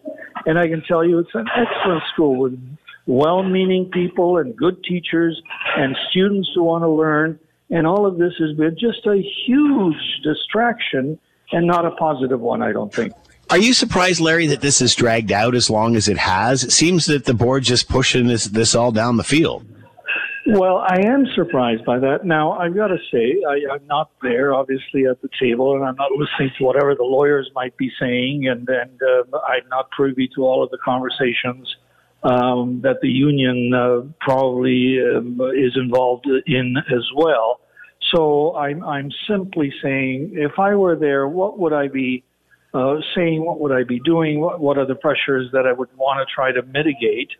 and I can tell you it's an excellent school with well-meaning people and good teachers and students who want to learn. And all of this has been just a huge distraction and not a positive one, I don't think. Are you surprised, Larry, that this has dragged out as long as it has? It seems that the board just pushing this this all down the field. Well, I am surprised by that. Now, I've got to say, I, am not there, obviously, at the table, and I'm not listening to whatever the lawyers might be saying, and, and uh, I'm not privy to all of the conversations um, that the union uh, probably um, is involved in as well. So I'm, I'm simply saying, if I were there, what would I be uh, saying? What would I be doing? What, what are the pressures that I would want to try to mitigate?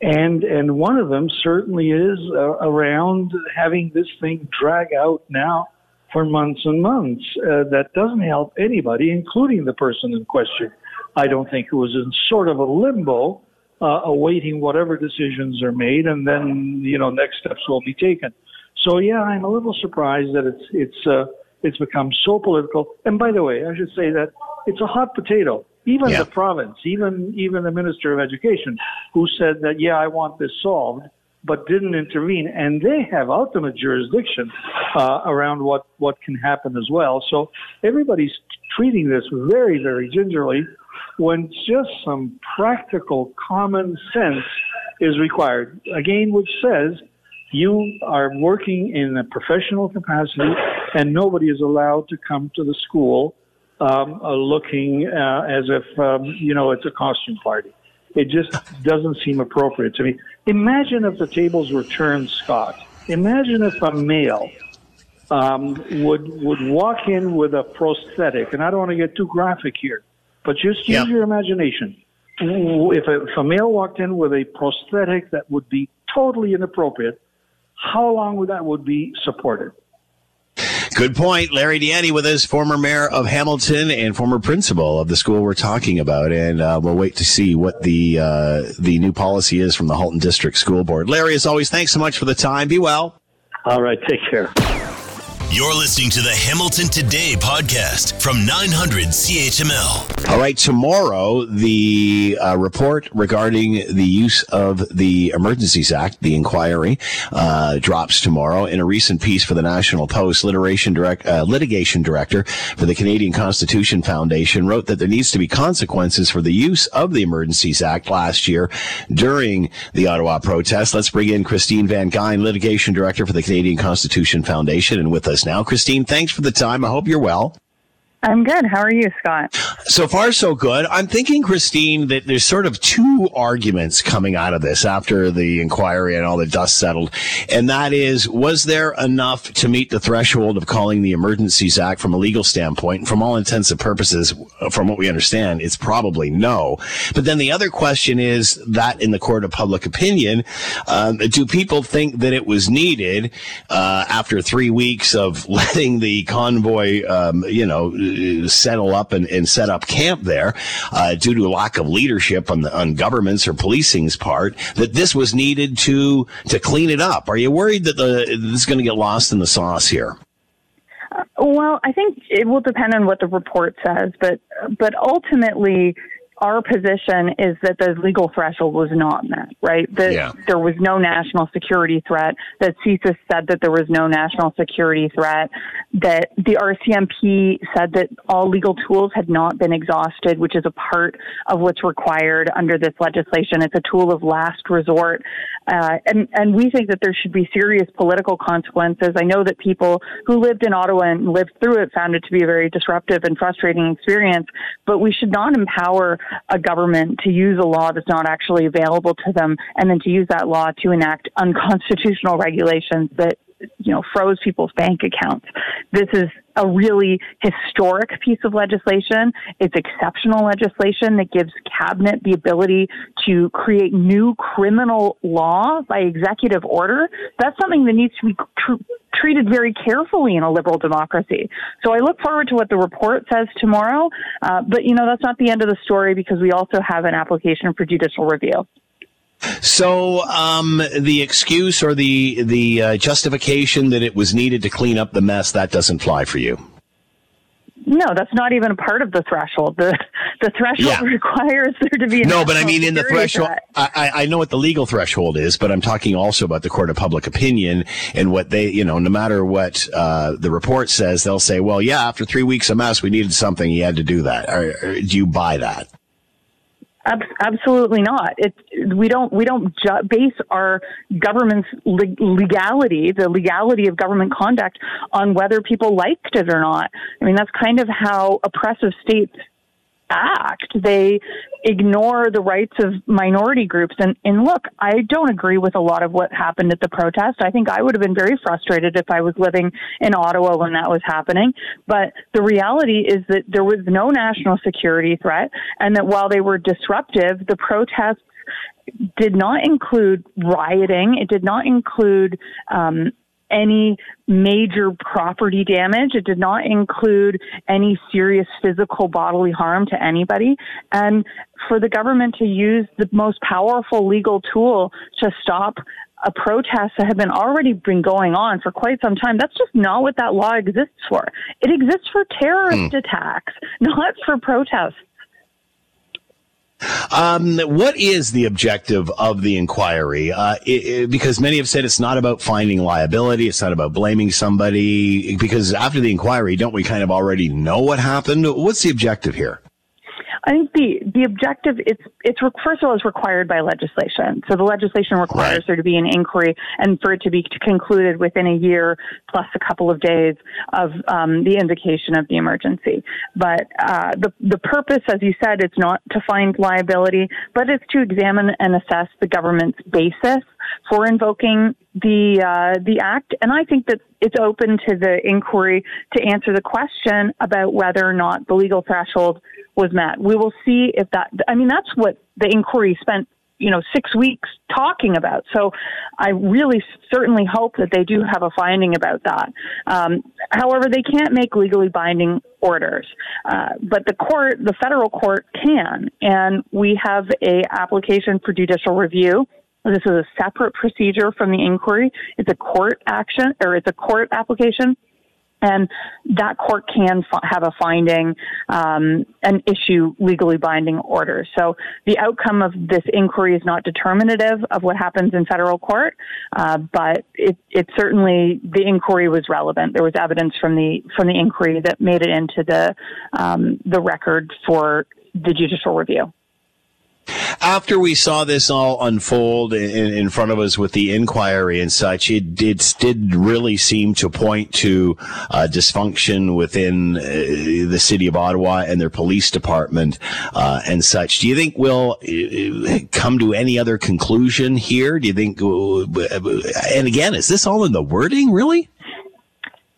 And and one of them certainly is uh, around having this thing drag out now for months and months. Uh, that doesn't help anybody, including the person in question. I don't think it was in sort of a limbo, uh, awaiting whatever decisions are made, and then you know next steps will be taken. So yeah, I'm a little surprised that it's it's uh, it's become so political. And by the way, I should say that it's a hot potato. Even Yeah. the province, even even the minister of education, who said that yeah, I want this solved, but didn't intervene, and they have ultimate jurisdiction uh, around what what can happen as well. So everybody's treating this very very gingerly, when just some practical common sense is required. Again, which says you are working in a professional capacity, and nobody is allowed to come to the school um, uh, looking uh, as if um, you know it's a costume party. It just doesn't seem appropriate to me. Imagine if the tables were turned, Scott. Imagine if a male um, would would walk in with a prosthetic, and I don't want to get too graphic here, but just use your imagination. If a, if a male walked in with a prosthetic that would be totally inappropriate, how long would that would be supported? Good point. Larry Di Ianni with us, former mayor of Hamilton and former principal of the school we're talking about. And uh, we'll wait to see what the uh, the new policy is from the Halton District School Board. Larry, as always, thanks so much for the time. Be well. All right, take care. You're listening to the Hamilton Today podcast from 900 CHML. All right, tomorrow, the uh, report regarding the use of the Emergencies Act, the inquiry, uh, drops tomorrow. In a recent piece for the National Post, litigation, direct, uh, litigation director for the Canadian Constitution Foundation wrote that there needs to be consequences for the use of the Emergencies Act last year during the Ottawa protest. Let's bring in Christine Van Geyn, litigation director for the Canadian Constitution Foundation, and with us now. Christine, thanks for the time. I hope you're well. I'm good. How are you, Scott? So far, so good. I'm thinking, Christine, that there's sort of two arguments coming out of this after the inquiry and all the dust settled. And that is, was there enough to meet the threshold of calling the Emergencies Act from a legal standpoint? From all intents and purposes, from what we understand, it's probably no. But then the other question is that in the court of public opinion, um, do people think that it was needed uh, after three weeks of letting the convoy, um, you know, settle up and, and set up camp there uh, due to a lack of leadership on the on government's or policing's part that this was needed to to clean it up. Are you worried that the this is going to get lost in the sauce here? Well, I think it will depend on what the report says, but but ultimately, our position is that the legal threshold was not met. Right? That Yeah. there was no national security threat. That CSIS said that there was no national security threat. That the RCMP said that all legal tools had not been exhausted, which is a part of what's required under this legislation. It's a tool of last resort, uh, and and we think that there should be serious political consequences. I know that people who lived in Ottawa and lived through it found it to be a very disruptive and frustrating experience. But we should not empower a government to use a law that's not actually available to them, and then to use that law to enact unconstitutional regulations that you know froze people's bank accounts. This is a really historic piece of legislation. It's exceptional legislation that gives cabinet the ability to create new criminal law by executive order. That's something that needs to be tr- treated very carefully in a liberal democracy. So I look forward to what the report says tomorrow. Uh, but you know that's not the end of the story because we also have an application for judicial review. So um, the excuse or the the uh, justification that it was needed to clean up the mess that doesn't fly for you. No, that's not even a part of the threshold. The the threshold Yeah. requires there to be a No, but I mean in the threshold. I, I I know what the legal threshold is, but I'm talking also about the court of public opinion and what they, you know, no matter what uh, the report says, they'll say, well, yeah, after three weeks of mess, we needed something. You had to do that. Or, or do you buy that? Ab- absolutely not. It's we don't we don't ju- base our government's leg- legality, the legality of government conduct, on whether people liked it or not. I mean, that's kind of how oppressive states act. They ignore the rights of minority groups. And, and look, I don't agree with a lot of what happened at the protest. I think I would have been very frustrated if I was living in Ottawa when that was happening. But the reality is that there was no national security threat, and that while they were disruptive, the protests did not include rioting. It did not include um, any major property damage. It did not include any serious physical bodily harm to anybody. And for the government to use the most powerful legal tool to stop a protest that had been already been going on for quite some time. That's just not what that law exists for. It exists for terrorist Hmm. attacks, not for protests. Um, what is the objective of the inquiry? Uh, it, it- because many have said it's not about finding liability, it's not about blaming somebody. Because after the inquiry, don't we kind of already know what happened? What's the objective here? I think the the objective it's it's re- first of all it's required by legislation. So the legislation requires there to be an inquiry and for it to be concluded within a year plus a couple of days of um, the invocation of the emergency. But uh, the the purpose, as you said, it's not to find liability, but it's to examine and assess the government's basis for invoking the uh, the act. And I think that it's open to the inquiry to answer the question about whether or not the legal threshold was met. We will see if that. I mean, that's what the inquiry spent. You know, six weeks talking about. So, I really certainly hope that they do have a finding about that. Um, however, they can't make legally binding orders, uh, but the court, the federal court, can. And we have a application for judicial review this is a separate procedure from the inquiry. It's a court action or it's a court application. And that court can f- have a finding um, and issue legally binding orders. So the outcome of this inquiry is not determinative of what happens in federal court, uh, but it, it certainly the inquiry was relevant. There was evidence from the from the inquiry that made it into the um, the record for the judicial review. After we saw this all unfold in, in front of us with the inquiry and such, it did, did really seem to point to uh, dysfunction within uh, the city of Ottawa and their police department uh, and such. Do you think we'll uh, come to any other conclusion here? Do you think, and again, is this all in the wording, really?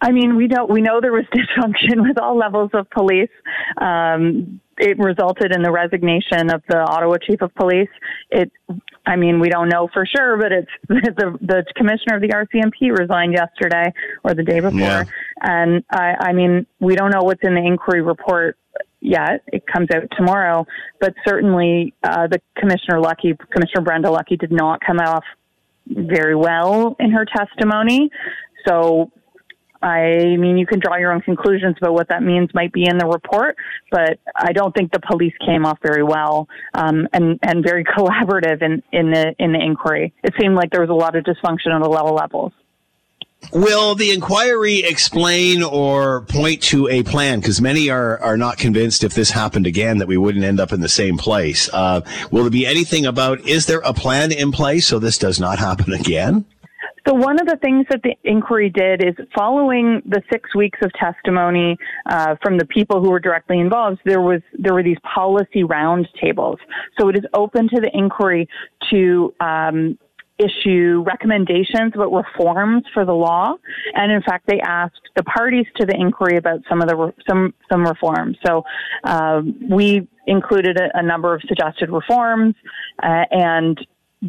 I mean, we don't. We know there was dysfunction with all levels of police. Um, it resulted in the resignation of the Ottawa chief of police. It. I mean, we don't know for sure, but it's the the commissioner of the RCMP resigned yesterday or the day before, Yeah. and I, I mean, we don't know what's in the inquiry report yet. It comes out tomorrow, but certainly uh, the commissioner Lucki, Commissioner Brenda Lucki, did not come off very well in her testimony. So, I mean, you can draw your own conclusions about what that means might be in the report, but I don't think the police came off very well um, and and very collaborative in, in the in the inquiry. It seemed like there was a lot of dysfunction on the level levels. Will the inquiry explain or point to a plan? Because many are, are not convinced if this happened again that we wouldn't end up in the same place. Uh, will there be anything about, is there a plan in place so this does not happen again? So one of the things that the inquiry did is following the six weeks of testimony uh, from the people who were directly involved, there was there were these policy roundtables. So it is open to the inquiry to um, issue recommendations about reforms for the law, and in fact, they asked the parties to the inquiry about some of the re- some some reforms. So um, we included a, a number of suggested reforms, uh, and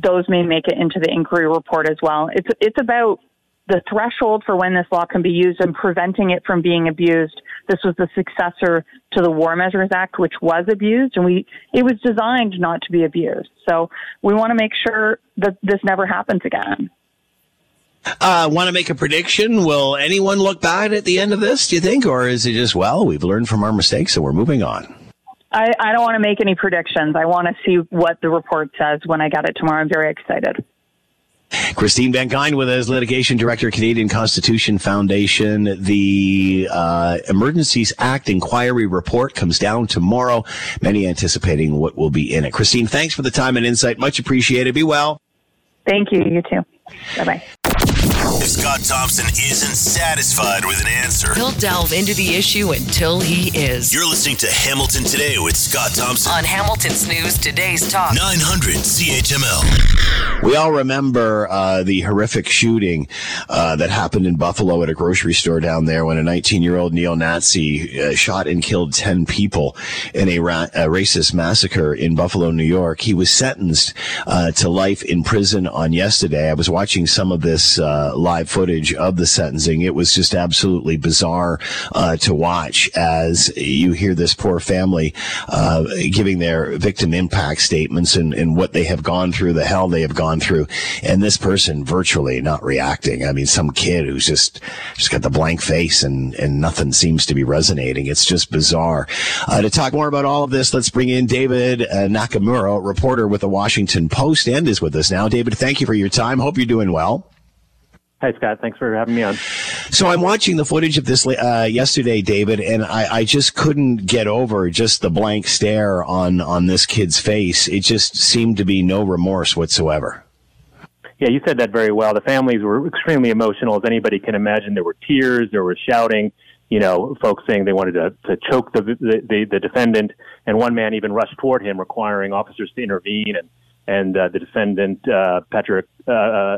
those may make it into the inquiry report as well. It's it's about the threshold for when this law can be used and preventing it from being abused. This was the successor to the War Measures Act, which was abused, and we it was designed not to be abused. So we want to make sure that this never happens again. Uh, Want to make a prediction? Will anyone look bad at the end of this, do you think? Or is it just, well, we've learned from our mistakes and we're moving on? I, I don't want to make any predictions. I want to see what the report says when I get it tomorrow. I'm very excited. Christine Van Geyn with us, litigation director, Canadian Constitution Foundation. The uh, Emergencies Act inquiry report comes down tomorrow. Many anticipating what will be in it. Christine, thanks for the time and insight. Much appreciated. Be well. Thank you. You too. Bye bye. If Scott Thompson isn't satisfied with an answer, He'll delve into the issue until he is. you're listening to Hamilton Today with Scott Thompson. On Hamilton's News Today's Talk. 900 CHML. We all remember uh, the horrific shooting uh, that happened in Buffalo at a grocery store down there when a 19 year old neo Nazi uh, shot and killed 10 people in a, ra- a racist massacre in Buffalo, New York. He was sentenced uh, to life in prison on yesterday. I was watching some of this uh, live footage. Footage of the sentencing. It was just absolutely bizarre uh, to watch as you hear this poor family uh, giving their victim impact statements and, and what they have gone through, the hell they have gone through, and this person virtually not reacting. I mean, some kid who's just just got the blank face and and nothing seems to be resonating. It's just bizarre. Uh, to talk more about all of this, let's bring in David uh, Nakamura, reporter with the Washington Post, and is with us now. David, thank you for your time. Hope you're doing well. Hi, Scott. Thanks for having me on. So I'm watching the footage of this uh, yesterday, David, and I, I, just couldn't get over just the blank stare on on this kid's face. It just seemed to be no remorse whatsoever. Yeah, you said that very well. The families were extremely emotional, as anybody can imagine. There were tears, there was shouting. You know, folks saying they wanted to, to choke the, the, the the defendant, and one man even rushed toward him, requiring officers to intervene. And and uh, the defendant, uh, Patrick. Uh, uh,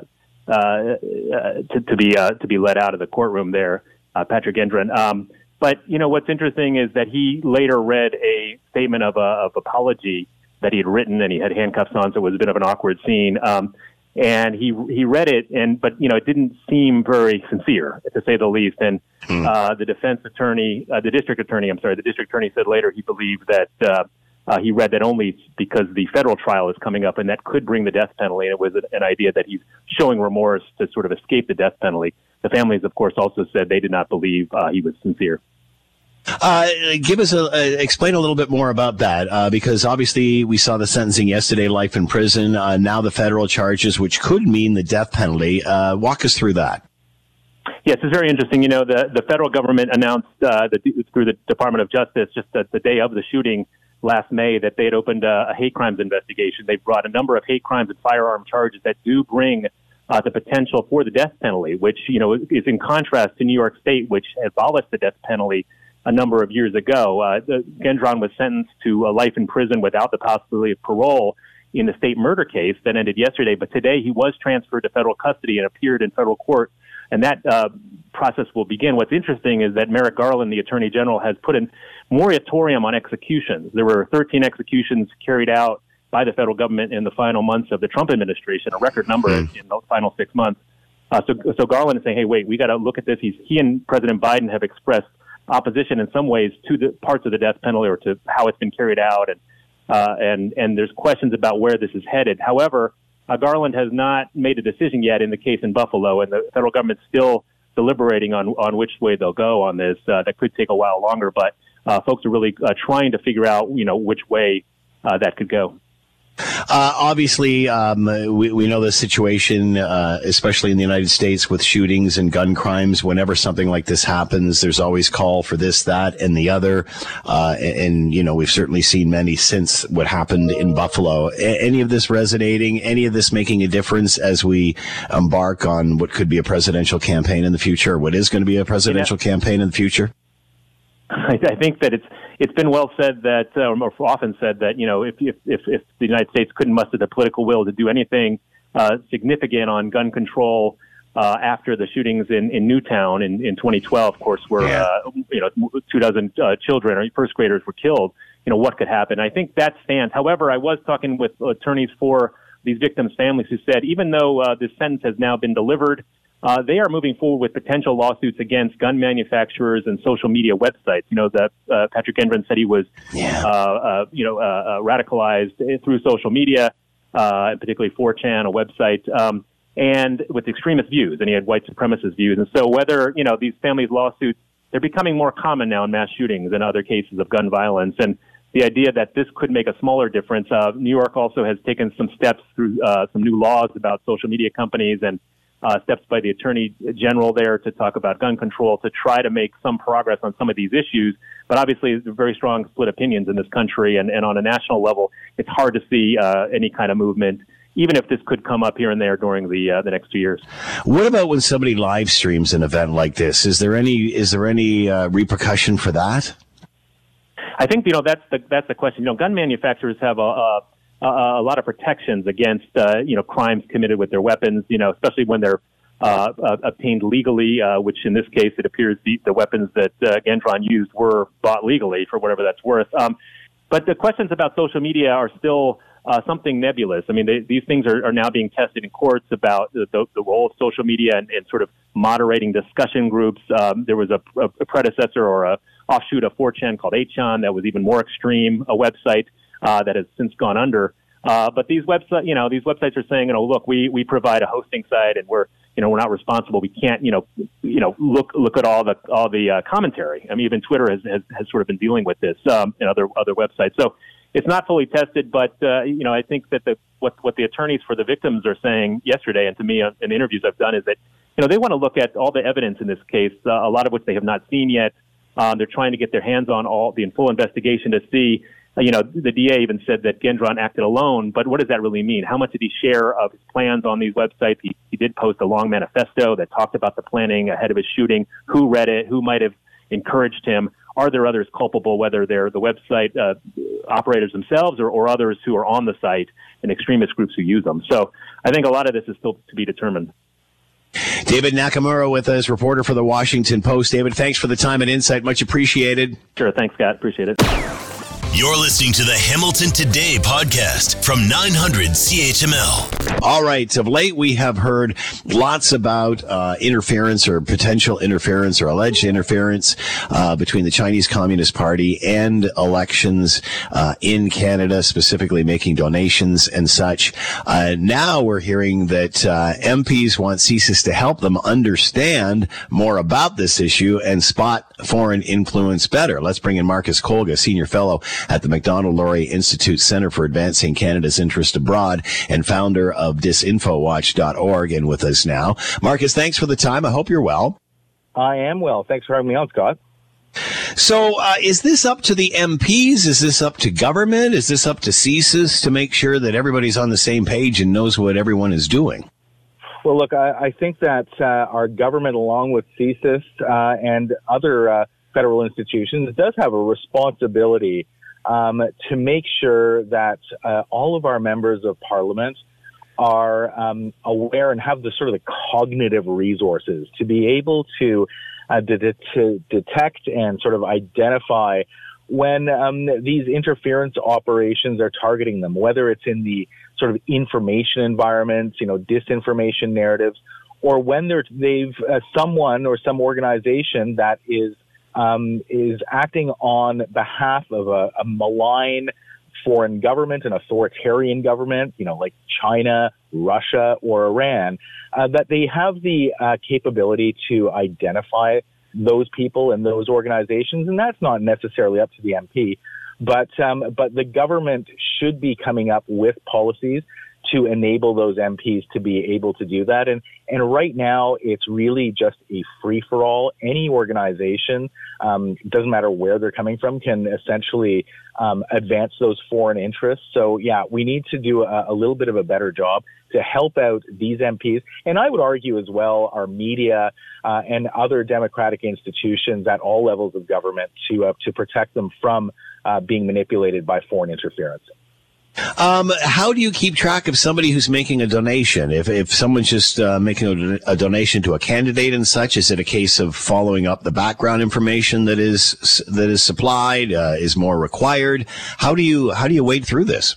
to, to, be uh, to be let out of the courtroom there, Patrick Gendron. Um, but you know what's interesting is that he later read a statement of, of apology that he had written, and he had handcuffs on, so it was a bit of an awkward scene. Um, and he he read it, and but you know it didn't seem very sincere, to say the least. And hmm. uh, the defense attorney, uh, the district attorney, I'm sorry, the district attorney said later he believed that uh, uh, he read that only because the federal trial is coming up and that could bring the death penalty. And it was an idea that he's showing remorse to sort of escape the death penalty. The families, of course, also said they did not believe uh, he was sincere. Uh, give us a, uh, explain a little bit more about that uh, because obviously we saw the sentencing yesterday, life in prison. Uh, now the federal charges, which could mean the death penalty. Uh, walk us through that. Yes, it's very interesting. You know, the the federal government announced uh, the, through the Department of Justice just the, the day of the shooting last May that they had opened a, a hate crimes investigation. They brought a number of hate crimes and firearm charges that do bring uh, the potential for the death penalty, which you know is in contrast to New York State, which abolished the death penalty a number of years ago. Uh, Gendron was sentenced to a life in prison without the possibility of parole in the state murder case that ended yesterday. But today he was transferred to federal custody and appeared in federal court and that uh, process will begin. What's interesting is that Merrick Garland, the Attorney General, has put a moratorium on executions. There were 13 executions carried out by the federal government in the final months of the Trump administration, a record number mm. in the final six months. Uh, so, so Garland is saying, "Hey, wait, we got to look at this." He's, he and President Biden have expressed opposition in some ways to the parts of the death penalty or to how it's been carried out, and uh, and and there's questions about where this is headed. However, uh, Garland has not made a decision yet in the case in Buffalo, and the federal government's still deliberating on on which way they'll go on this. Uh, that could take a while longer, but uh, folks are really uh, trying to figure out, you know, which way uh, that could go. Uh, obviously, um, we, we know the situation, uh, especially in the United States with shootings and gun crimes. Whenever something like this happens, there's always call for this, that, and the other. Uh, and, and, you know, we've certainly seen many since what happened in Buffalo. A- any of this resonating? Any of this making a difference as we embark on what could be a presidential campaign in the future? What is going to be a presidential yeah. campaign in the future? I, I think that it's it's been well said that, uh, or often said that, you know, if, if, if, if the United States couldn't muster the political will to do anything uh, significant on gun control uh, after the shootings in, in Newtown in, in 2012, of course, where, yeah. uh, you know, two dozen uh, children or first graders were killed, you know, what could happen? I think that stands. However, I was talking with attorneys for these victims' families who said even though uh, this sentence has now been delivered, uh, they are moving forward with potential lawsuits against gun manufacturers and social media websites. You know, that uh, Patrick Gendron said he was, yeah. uh, uh you know, uh, uh, radicalized through social media, particularly 4chan, a website, um, and with extremist views, and he had white supremacist views. And so, whether you know these families' lawsuits, they're becoming more common now in mass shootings and other cases of gun violence, and the idea that this could make a smaller difference. Uh New York also has taken some steps through uh some new laws about social media companies and uh, steps by the attorney general there to talk about gun control to try to make some progress on some of these issues. But obviously, very strong split opinions in this country, and, and on a national level, it's hard to see uh, any kind of movement. Even if this could come up here and there during the uh, the next two years. What about when somebody live streams an event like this? Is there any is there any uh, repercussion for that? I think you know that's the that's the question. You know, gun manufacturers have a, a uh, a lot of protections against uh, you know crimes committed with their weapons. You know, especially when they're uh, uh, obtained legally, uh, which in this case it appears the, the weapons that uh, Gendron used were bought legally for whatever that's worth. Um, but the questions about social media are still uh, something nebulous. I mean, they, these things are, are now being tested in courts about the, the, the role of social media and, and sort of moderating discussion groups. Um, there was a, a, predecessor or a offshoot of 4chan called 8chan that was even more extreme, a website uh, that has since gone under. Uh, but these website, you know, these websites are saying, you know, look, we, we provide a hosting site and we're, you know, we're not responsible. We can't, you know, you know, look look at all the all the uh, commentary. I mean, even Twitter has, has has sort of been dealing with this um, and other other websites. So it's not fully tested, but uh, you know, I think that the what what the attorneys for the victims are saying yesterday, and to me uh, in interviews I've done, is that you know they want to look at all the evidence in this case, uh, a lot of which they have not seen yet. Um, they're trying to get their hands on all the full investigation to see. Uh, you know, the DA even said that Gendron acted alone, but what does that really mean? How much did he share of his plans on these websites? He, he did post a long manifesto that talked about the planning ahead of his shooting. Who read it? Who might have encouraged him? Are there others culpable, whether they're the website uh, operators themselves or, or others who are on the site and extremist groups who use them? So I think a lot of this is still to be determined. David Nakamura with us, reporter for the Washington Post. David, thanks for the time and insight. Much appreciated. Sure. Thanks, Scott. Appreciate it. You're listening to the Hamilton Today podcast from 900 CHML. All right. Of late, we have heard lots about uh, interference or potential interference or alleged interference uh, between the Chinese Communist Party and elections uh, in Canada, specifically making donations and such. Uh, now we're hearing that uh, MPs want CSIS to help them understand more about this issue and spot foreign influence better. Let's bring in Marcus Kolga, senior fellow at the Macdonald-Laurier Institute Center for Advancing Canada's Interest Abroad and founder of disinfowatch.org and with us now. Marcus, thanks for the time. I hope you're well. I am well. Thanks for having me on, Scott. So, uh, is this up to the MPs? Is this up to government? Is this up to CSIS to make sure that everybody's on the same page and knows what everyone is doing? Well, look, I, I think that uh, our government, along with CSIS uh, and other uh, federal institutions, does have a responsibility um, to make sure that uh, all of our members of parliament are um, aware and have the sort of the cognitive resources to be able to, uh, de- to detect and sort of identify when um, these interference operations are targeting them, whether it's in the sort of information environments, you know, disinformation narratives, or when they've uh, someone or some organization that is um, is acting on behalf of a, a malign foreign government, an authoritarian government, you know, like China, Russia, or Iran, uh, that they have the uh, capability to identify those people and those organizations, and that's not necessarily up to the MP, but um, but the government should be coming up with policies to enable those MPs to be able to do that. And and right now, it's really just a free for all. Any organization, um, doesn't matter where they're coming from, can essentially um, advance those foreign interests. So yeah, we need to do a, a, little bit of a better job to help out these MPs, and I would argue as well our media uh, and other democratic institutions at all levels of government to uh, to protect them from uh, being manipulated by foreign interference. Um, how do you keep track of somebody who's making a donation? If, if someone's just uh, making a, a, donation to a candidate and such, is it a case of following up the background information that is that is supplied? Uh, is more required? How do you how do you wade through this?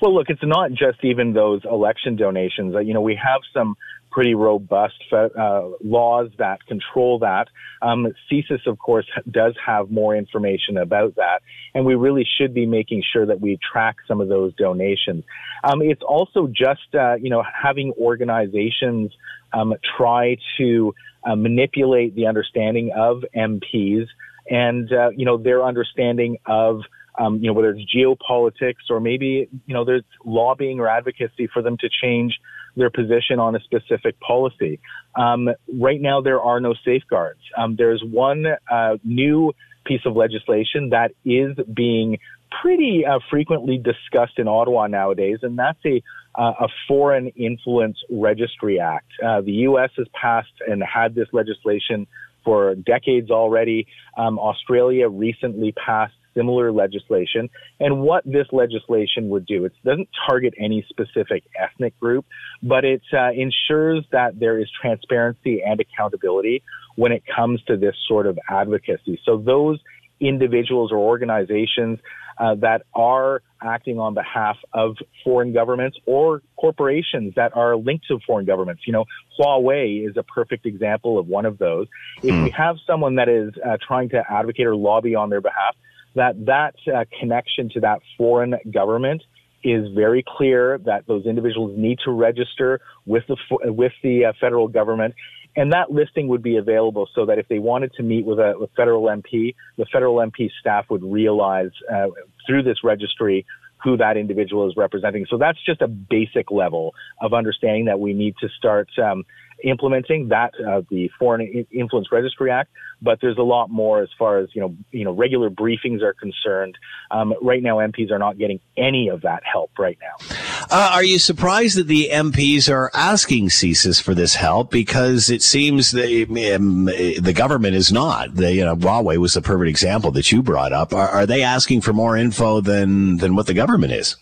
Well, look, it's not just even those election donations. You know, we have some pretty robust uh, laws that control that. Um, CSIS, of course, does have more information about that, and we really should be making sure that we track some of those donations. Um, it's also just, uh, you know, having organizations um, try to uh, manipulate the understanding of MPs and, uh, you know, their understanding of um, you know, whether it's geopolitics or maybe, you know, there's lobbying or advocacy for them to change their position on a specific policy. Um, right now, there are no safeguards. Um, there's one uh, new piece of legislation that is being pretty uh, frequently discussed in Ottawa nowadays, and that's a uh, a Foreign Influence Registry Act. Uh, the U.S. has passed and had this legislation for decades already. Um, Australia recently passed similar legislation. And what this legislation would do, it doesn't target any specific ethnic group, but it uh, ensures that there is transparency and accountability when it comes to this sort of advocacy. So those individuals or organizations uh, that are acting on behalf of foreign governments or corporations that are linked to foreign governments. You know, Huawei is a perfect example of one of those. If we have someone that is uh, trying to advocate or lobby on their behalf, that that uh, connection to that foreign government is very clear that those individuals need to register with the with the uh, federal government and that listing would be available so that if they wanted to meet with a federal MP, the federal MP staff would realize uh, through this registry who that individual is representing. So that's just a basic level of understanding that we need to start um, implementing that uh, the Foreign Influence Registry Act. But there's a lot more as far as you know, you know, regular briefings are concerned. Um, right now, MPs are not getting any of that help right now. Uh, are you surprised that the MPs are asking CSIS for this help? Because it seems the um, the government is not. The, you know, Huawei was the perfect example that you brought up. Are, are they asking for more info than than what the government is?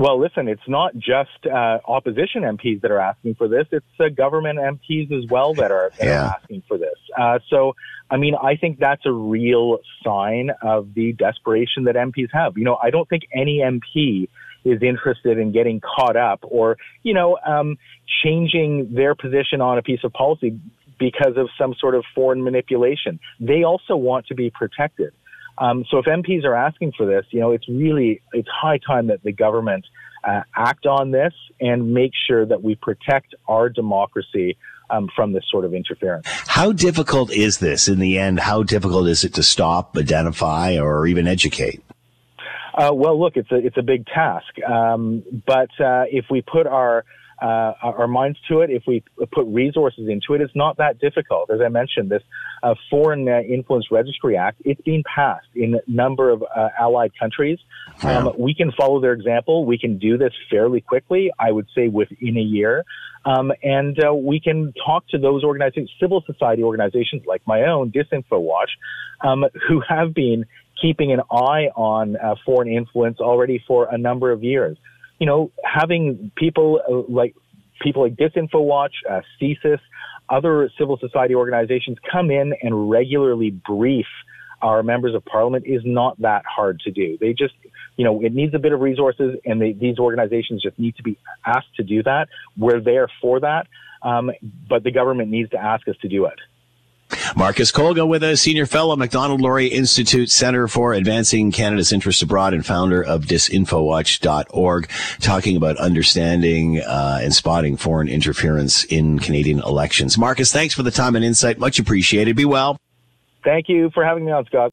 Well, listen, it's not just uh, opposition MPs that are asking for this. It's uh, government MPs as well that are, that Yeah. are asking for this. Uh, so, I mean, I think that's a real sign of the desperation that MPs have. You know, I don't think any MP is interested in getting caught up or, you know, um, changing their position on a piece of policy because of some sort of foreign manipulation. They also want to be protected. Um, so if MPs are asking for this, you know, it's really it's high time that the government uh, act on this and make sure that we protect our democracy um, from this sort of interference. How difficult is this in the end? How difficult is it to stop, identify, or even educate? Uh, well, look, it's a it's a big task, um, but uh, if we put our uh, our minds to it, if we put resources into it, it's not that difficult. As I mentioned, this uh, Foreign uh, Influence Registry Act, it's been passed in a number of uh, allied countries. Um, we can follow their example. We can do this fairly quickly. I would say within a year. Um, and uh, we can talk to those organizations, civil society organizations like my own, Disinfo Watch, um, who have been keeping an eye on uh, foreign influence already for a number of years. You know, having people uh, like people like Disinfo Watch, uh, CSIS, other civil society organizations come in and regularly brief our members of parliament is not that hard to do. They just, you know, it needs a bit of resources, and they, these organizations just need to be asked to do that. We're there for that, um, but the government needs to ask us to do it. Marcus Kolga with us, senior fellow, Macdonald-Laurier Institute Center for Advancing Canada's Interests Abroad and founder of disinfowatch.org, talking about understanding uh, and spotting foreign interference in Canadian elections. Marcus, thanks for the time and insight. Much appreciated. Be well. Thank you for having me on, Scott.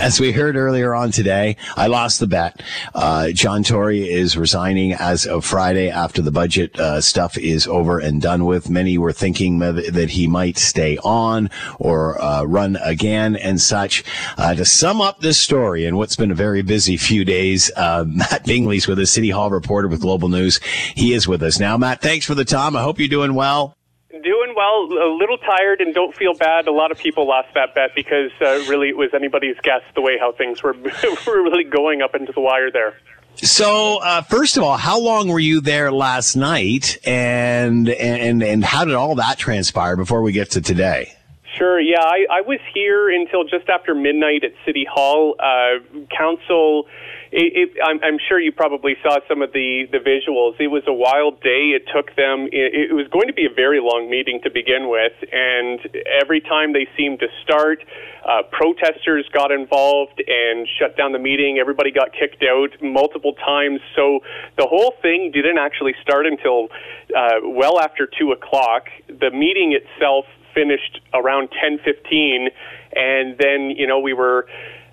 As we heard earlier on today, I lost the bet. Uh, John Tory is resigning as of Friday after the budget uh, stuff is over and done with. Many were thinking that he might stay on or uh, run again and such. Uh, to sum up this story and what's been a very busy few days, uh, Matt Bingley's with us, City Hall reporter with Global News. He is with us now. Matt, thanks for the time. I hope you're doing well. Doing well, a little tired, and don't feel bad. A lot of people lost that bet because uh, really it was anybody's guess the way how things were were really going up into the wire there. So, uh, first of all, how long were you there last night, and and and how did all that transpire before we get to today? Sure. Yeah, I, I was here until just after midnight at City Hall. Uh, council. It, it, I'm, I'm sure you probably saw some of the, the visuals. It was a wild day. It took them. It, it was going to be a very long meeting to begin with, and every time they seemed to start, uh, protesters got involved and shut down the meeting. Everybody got kicked out multiple times. So the whole thing didn't actually start until uh, well after two o'clock. The meeting itself finished around 10:15 and then you know we were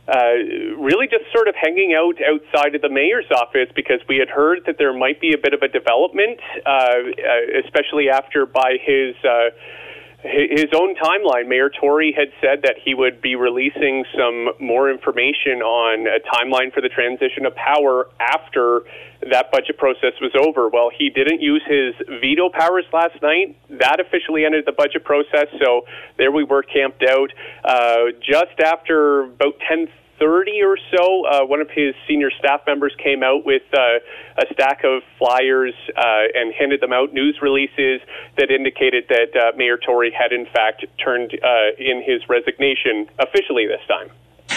uh, really just sort of hanging out outside of the mayor's office because we had heard that there might be a bit of a development, uh, uh, especially after by his. Uh, his own timeline, Mayor Tory had said that he would be releasing some more information on a timeline for the transition of power after that budget process was over. Well, he didn't use his veto powers last night. That officially ended the budget process. So there we were camped out. Uh, just after about 10 30 or so, uh, one of his senior staff members came out with uh, a stack of flyers uh, and handed them out, news releases that indicated that uh, Mayor Tory had in fact turned uh, in his resignation officially this time.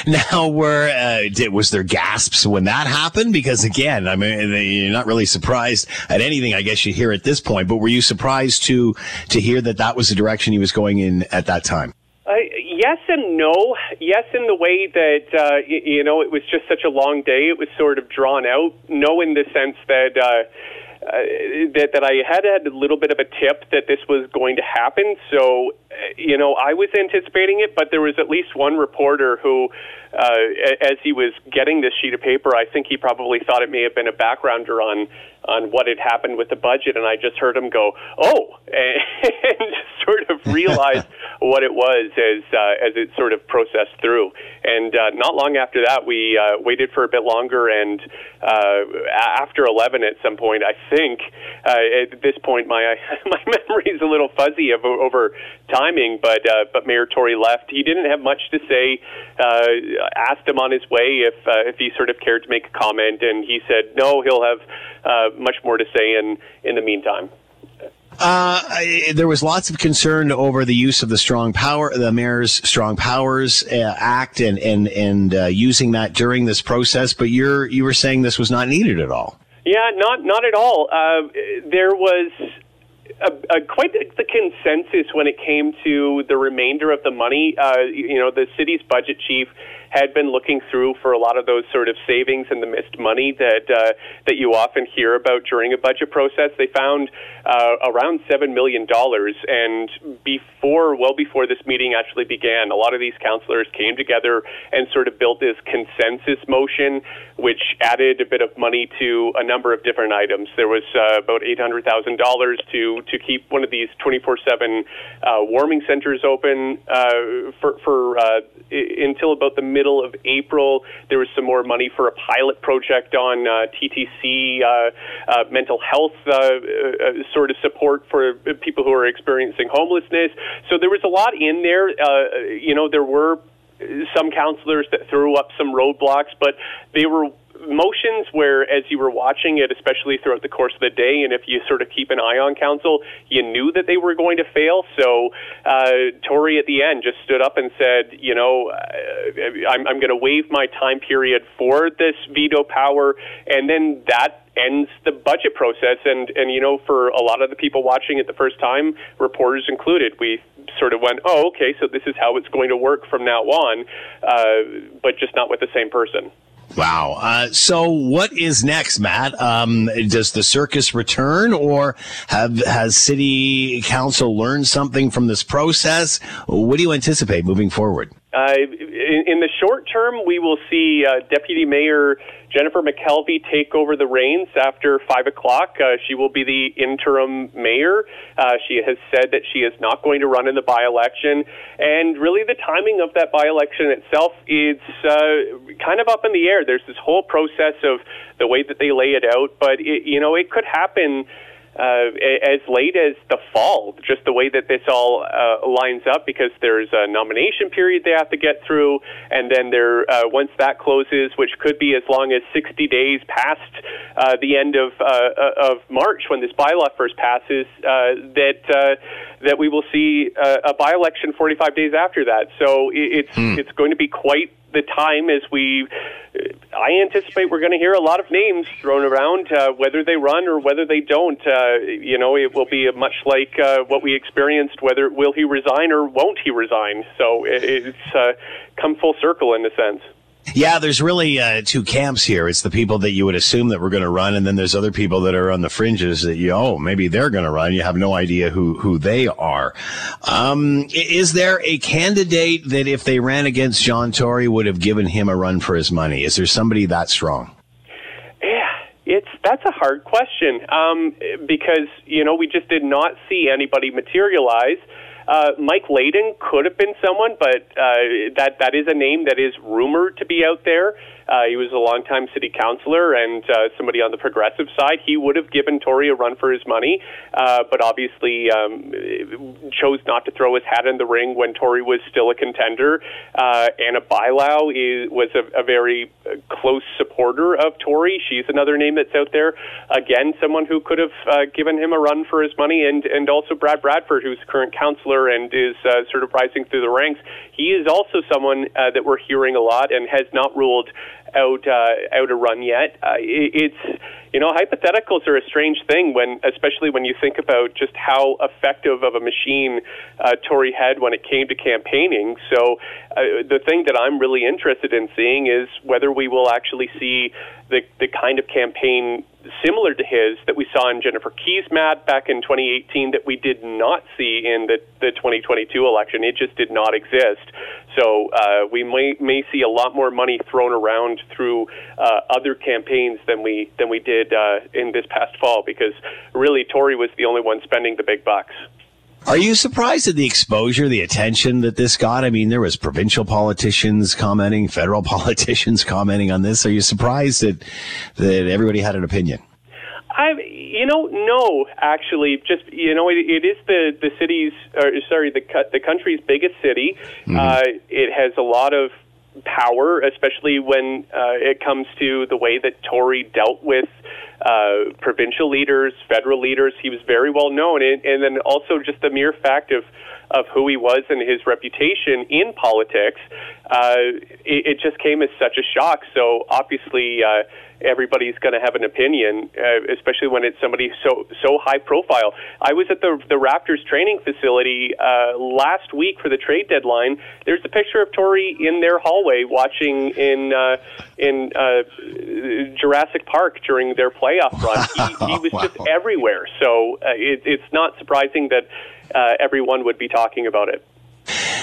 Now, were uh, did, was there gasps when that happened? Because again, I mean, you're not really surprised at anything, I guess you hear at this point. But were you surprised to to hear that that was the direction he was going in at that time? Uh, yes and no. Yes, in the way that uh, y- you know it was just such a long day. It was sort of drawn out. No, in the sense that. Uh, uh, that that I had had a little bit of a tip that this was going to happen. So, uh, you know, I was anticipating it, but there was at least one reporter who, uh, as he was getting this sheet of paper, I think he probably thought it may have been a backgrounder on on what had happened with the budget, and I just heard him go, "Oh," and sort of realized what it was as uh, as it sort of processed through. And uh, not long after that, we uh, waited for a bit longer, and uh, after eleven, at some point, I think uh, at this point, my my memory is a little fuzzy of, over timing, but uh, but Mayor Tory left. He didn't have much to say. Uh, asked him on his way if uh, if he sort of cared to make a comment, and he said no. He'll have uh, much more to say in in the meantime. Uh, I- there was lots of concern over the use of the strong power, the mayor's strong powers uh, act, and and and uh, using that during this process. But you're you were saying this was not needed at all. Yeah, not not at all. Uh, there was a, a, quite the, the consensus when it came to the remainder of the money. Uh, you know, the city's budget chief had been looking through for a lot of those sort of savings and the missed money that uh, that you often hear about during a budget process. They found uh, around seven million dollars, and before, well before this meeting actually began, a lot of these councillors came together and sort of built this consensus motion, which added a bit of money to a number of different items. There was uh, about eight hundred thousand dollars to to keep one of these twenty four seven warming centers open uh, for for uh, until about the middle of April. There was some more money for a pilot project on uh, TTC uh, uh, mental health uh, uh, sort of support for people who are experiencing homelessness. So there was a lot in there. You know, there were some councillors that threw up some roadblocks, but they were motions where, as you were watching it, especially throughout the course of the day, and if you sort of keep an eye on council, you knew that they were going to fail. So uh, Tory at the end just stood up and said, you know, uh, I'm, I'm going to waive my time period for this veto power, and then that ends the budget process. And and you know, for a lot of the people watching it the first time, reporters included, we sort of went, oh, okay, so this is how it's going to work from now on, uh, but just not with the same person. Wow. Uh, so what is next, Matt? Um, does the circus return, or have has city council learned something from this process? What do you anticipate moving forward? Uh, in, in the short term, we will see uh, Deputy Mayor Jennifer McKelvie take over the reins after 5 o'clock. Uh, she will be the interim mayor. Uh, she has said that she is not going to run in the by election. And really, the timing of that by election itself is uh, kind of up in the air. There's this whole process of the way that they lay it out, but it, you know, it could happen uh, as late as the fall, just the way that this all uh, lines up, because there's a nomination period they have to get through, and then there, uh, once that closes, which could be as long as 60 days past uh, the end of uh, of March when this bylaw first passes, uh, that uh, that we will see uh, a by election 45 days after that. So it, it's it's going to be quite the time as we I anticipate we're going to hear a lot of names thrown around, uh, whether they run or whether they don't. Uh, you know, it will be much like uh, what we experienced. Whether will he resign or won't he resign? So it, it's uh, come full circle in a sense. Yeah, there's really uh, two camps here. It's the people that you would assume that were going to run, and then there's other people that are on the fringes that you, oh, maybe they're going to run. You have no idea who who they are. Um, is there a candidate that, if they ran against John Tory, would have given him a run for his money? Is there somebody that strong? Yeah, it's that's a hard question um, because you know we just did not see anybody materialize. Uh, Mike Layton could have been someone, but uh, that that is a name that is rumored to be out there. Uh, he was a longtime city councilor and uh, somebody on the progressive side. He would have given Tory a run for his money, uh, but obviously um, chose not to throw his hat in the ring when Tory was still a contender. Uh, Ana Bailão is, was a, a very close supporter of Tory. She's another name that's out there. Again, someone who could have uh, given him a run for his money, and and also Brad Bradford, who's current councillor and is uh, sort of rising through the ranks. He is also someone uh, that we're hearing a lot and has not ruled out uh, out a run yet. Uh, it, it's you know hypotheticals are a strange thing when, especially when you think about just how effective of a machine uh, Tory had when it came to campaigning. So uh, the thing that I'm really interested in seeing is whether we will actually see the the kind of campaign similar to his that we saw in Jennifer Keesmaat back in 2018 that we did not see in the, the 2022 election. It just did not exist. So uh, we may, may see a lot more money thrown around through uh, other campaigns than we than we did uh, in this past fall because really Tory was the only one spending the big bucks. Are you surprised at the exposure, the attention that this got? I mean, there was provincial politicians commenting, federal politicians commenting on this. Are you surprised that that everybody had an opinion? I, you know, no, actually, just you know, it, it is the the city's, or sorry, the the country's biggest city. Mm-hmm. Uh, it has a lot of power, especially when uh, it comes to the way that Tory dealt with uh, provincial leaders, federal leaders. He was very well known, and, and then also just the mere fact of of who he was and his reputation in politics, uh, it, it just came as such a shock. So obviously. Uh, everybody's going to have an opinion, uh, especially when it's somebody so so high profile. I was at the the Raptors training facility uh, last week for the trade deadline. There's a picture of Tory in their hallway watching in uh, in uh, Jurassic Park during their playoff run. He, he was wow. just everywhere. So uh, it, it's not surprising that uh, everyone would be talking about it.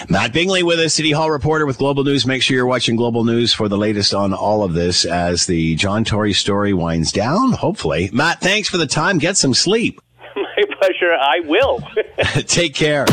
Matt Bingley with us, City Hall reporter with Global News. Make sure you're watching Global News for the latest on all of this as the John Tory story winds down, hopefully. Matt, thanks for the time. Get some sleep. My pleasure. I will. Take care.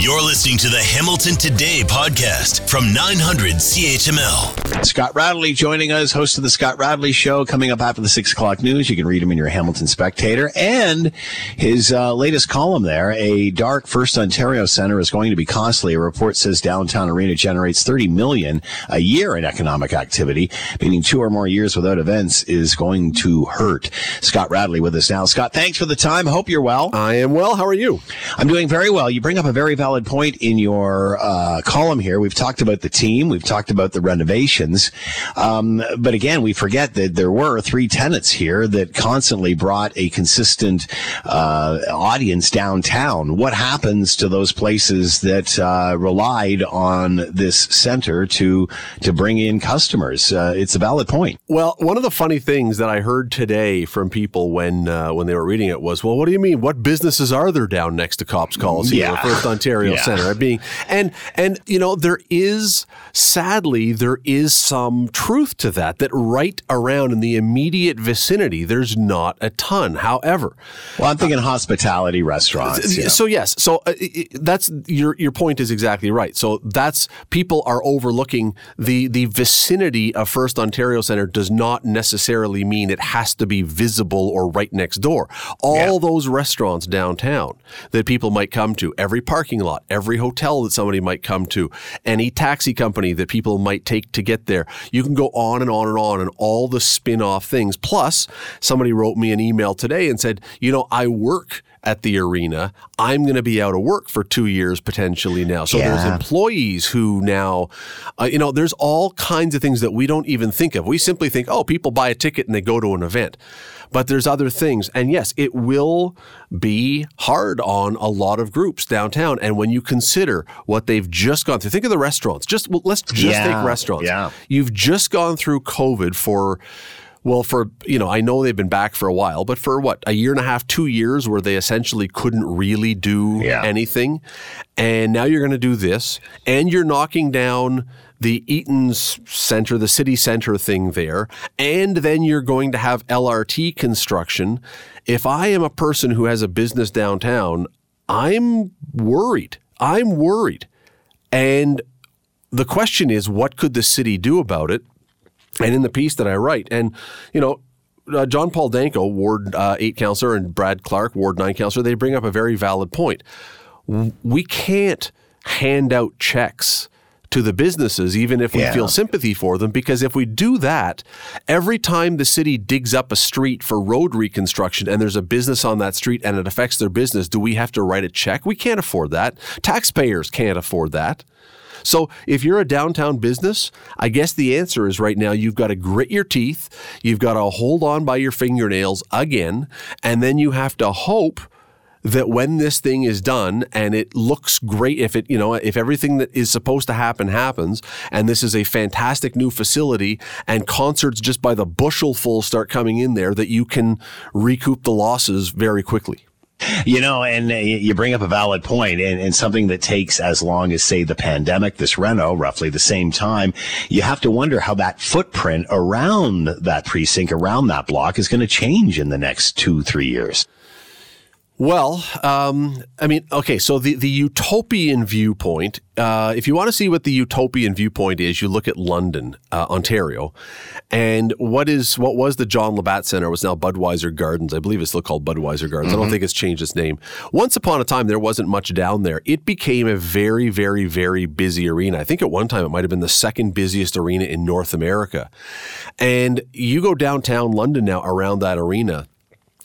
You're listening to the Hamilton Today podcast from 900 CHML. Scott Radley joining us, host of the Scott Radley Show, coming up after the six o'clock news. You can read him in your Hamilton Spectator and his uh, latest column there. A dark First Ontario Center is going to be costly. A report says downtown arena generates 30 million a year in economic activity, meaning two or more years without events is going to hurt. Scott Radley with us now. Scott, thanks for the time. Hope you're well. I am well. How are you? I'm doing very well. You bring up a very valuable valid point in your uh, column here. We've talked about the team, we've talked about the renovations, um, but again, we forget that there were three tenants here that constantly brought a consistent uh, audience downtown. What happens to those places that uh, relied on this center to to bring in customers? Uh, it's a valid point. Well, one of the funny things that I heard today from people when uh, when they were reading it was, "Well, what do you mean? What businesses are there down next to Copps Coliseum, yeah. First Ontario?" Ontario yeah. Center. Being and and you know there is sadly there is some truth to that. That right around in the immediate vicinity, there's not a ton. However, well, I'm thinking uh, hospitality restaurants. Yeah. So yes, so uh, that's your your point is exactly right. So that's people are overlooking the the vicinity of First Ontario Center does not necessarily mean it has to be visible or right next door. All yeah. those restaurants downtown that people might come to, every parking lot, every hotel that somebody might come to, any taxi company that people might take to get there. You can go on and on and on and all the spin off things. Plus, somebody wrote me an email today and said, you know, I work at the arena. I'm going to be out of work for two years potentially now. So yeah. there's employees who now, uh, you know, there's all kinds of things that we don't even think of. We simply think, oh, people buy a ticket and they go to an event but there's other things. And yes, it will be hard on a lot of groups downtown. And when you consider what they've just gone through, think of the restaurants. Just well, let's just yeah, take restaurants. Yeah. You've just gone through COVID for well, for, you know, I know they've been back for a while, but for what, a year and a half, two years where they essentially couldn't really do yeah. anything. And now you're going to do this, and you're knocking down the Eaton's Center, the city center thing there, and then you're going to have LRT construction. If I am a person who has a business downtown, I'm worried. I'm worried. And the question is, what could the city do about it? And in the piece that I write, and, you know, uh, John Paul Danko, Ward uh, 8 councillor, and Brad Clark, Ward 9 councillor, they bring up a very valid point. We can't hand out checks to the businesses, even if we Yeah. feel sympathy for them, because if we do that, every time the city digs up a street for road reconstruction and there's a business on that street and it affects their business, do we have to write a check? We can't afford that. Taxpayers can't afford that. So if you're a downtown business, I guess the answer is right now you've got to grit your teeth, you've got to hold on by your fingernails again, and then you have to hope that when this thing is done and it looks great if it you know if everything that is supposed to happen happens and this is a fantastic new facility and concerts just by the bushel full start coming in there that you can recoup the losses very quickly You know, and uh, you bring up a valid point, and, and something that takes as long as, say, the pandemic, this Reno, roughly the same time. You have to wonder how that footprint around that precinct, around that block, is going to change in the next two, three years. Well, um, I mean, okay, so the, the utopian viewpoint, uh, if you want to see what the utopian viewpoint is, you look at London, uh, Ontario. And what is what was the John Labatt Center was now Budweiser Gardens. I believe it's still called Budweiser Gardens. I don't Mhm. think it's changed its name. Once upon a time, there wasn't much down there. It became a very, very, very busy arena. I think at one time it might have been the second busiest arena in North America. And you go downtown London now around that arena.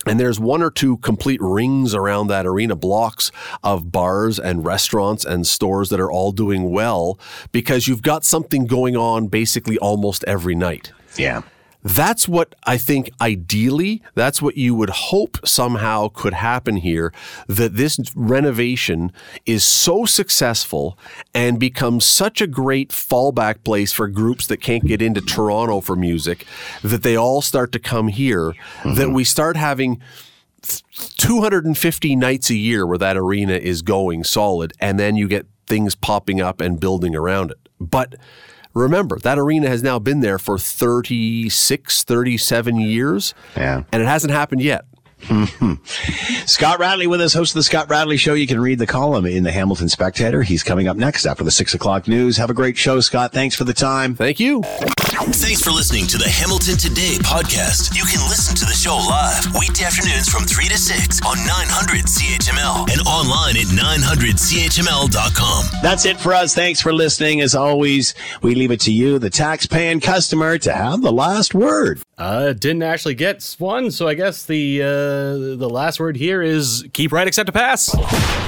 And there's one or two complete rings around that arena, blocks of bars and restaurants and stores that are all doing well because you've got something going on basically almost every night. Yeah. That's what I think ideally, that's what you would hope somehow could happen here that this renovation is so successful and becomes such a great fallback place for groups that can't get into Toronto for music that they all start to come here, mm-hmm. that we start having 250 nights a year where that arena is going solid, and then you get things popping up and building around it. But remember, that arena has now been there for 36, 37 years. Yeah. And it hasn't happened yet. Scott Radley with us, host of the Scott Radley Show. You can read the column in the Hamilton Spectator. He's coming up next after the six o'clock news. Have a great show, Scott. Thanks for the time. Thank you. Thanks for listening to the Hamilton Today podcast. You can listen to the show live weekday afternoons from 3 to 6 on 900 CHML and online at 900CHML.com. That's it for us. Thanks for listening. As always, we leave it to you, the tax-paying customer, to have the last word. Uh, didn't actually get one, so I guess the uh, the last word here is keep right, except a pass.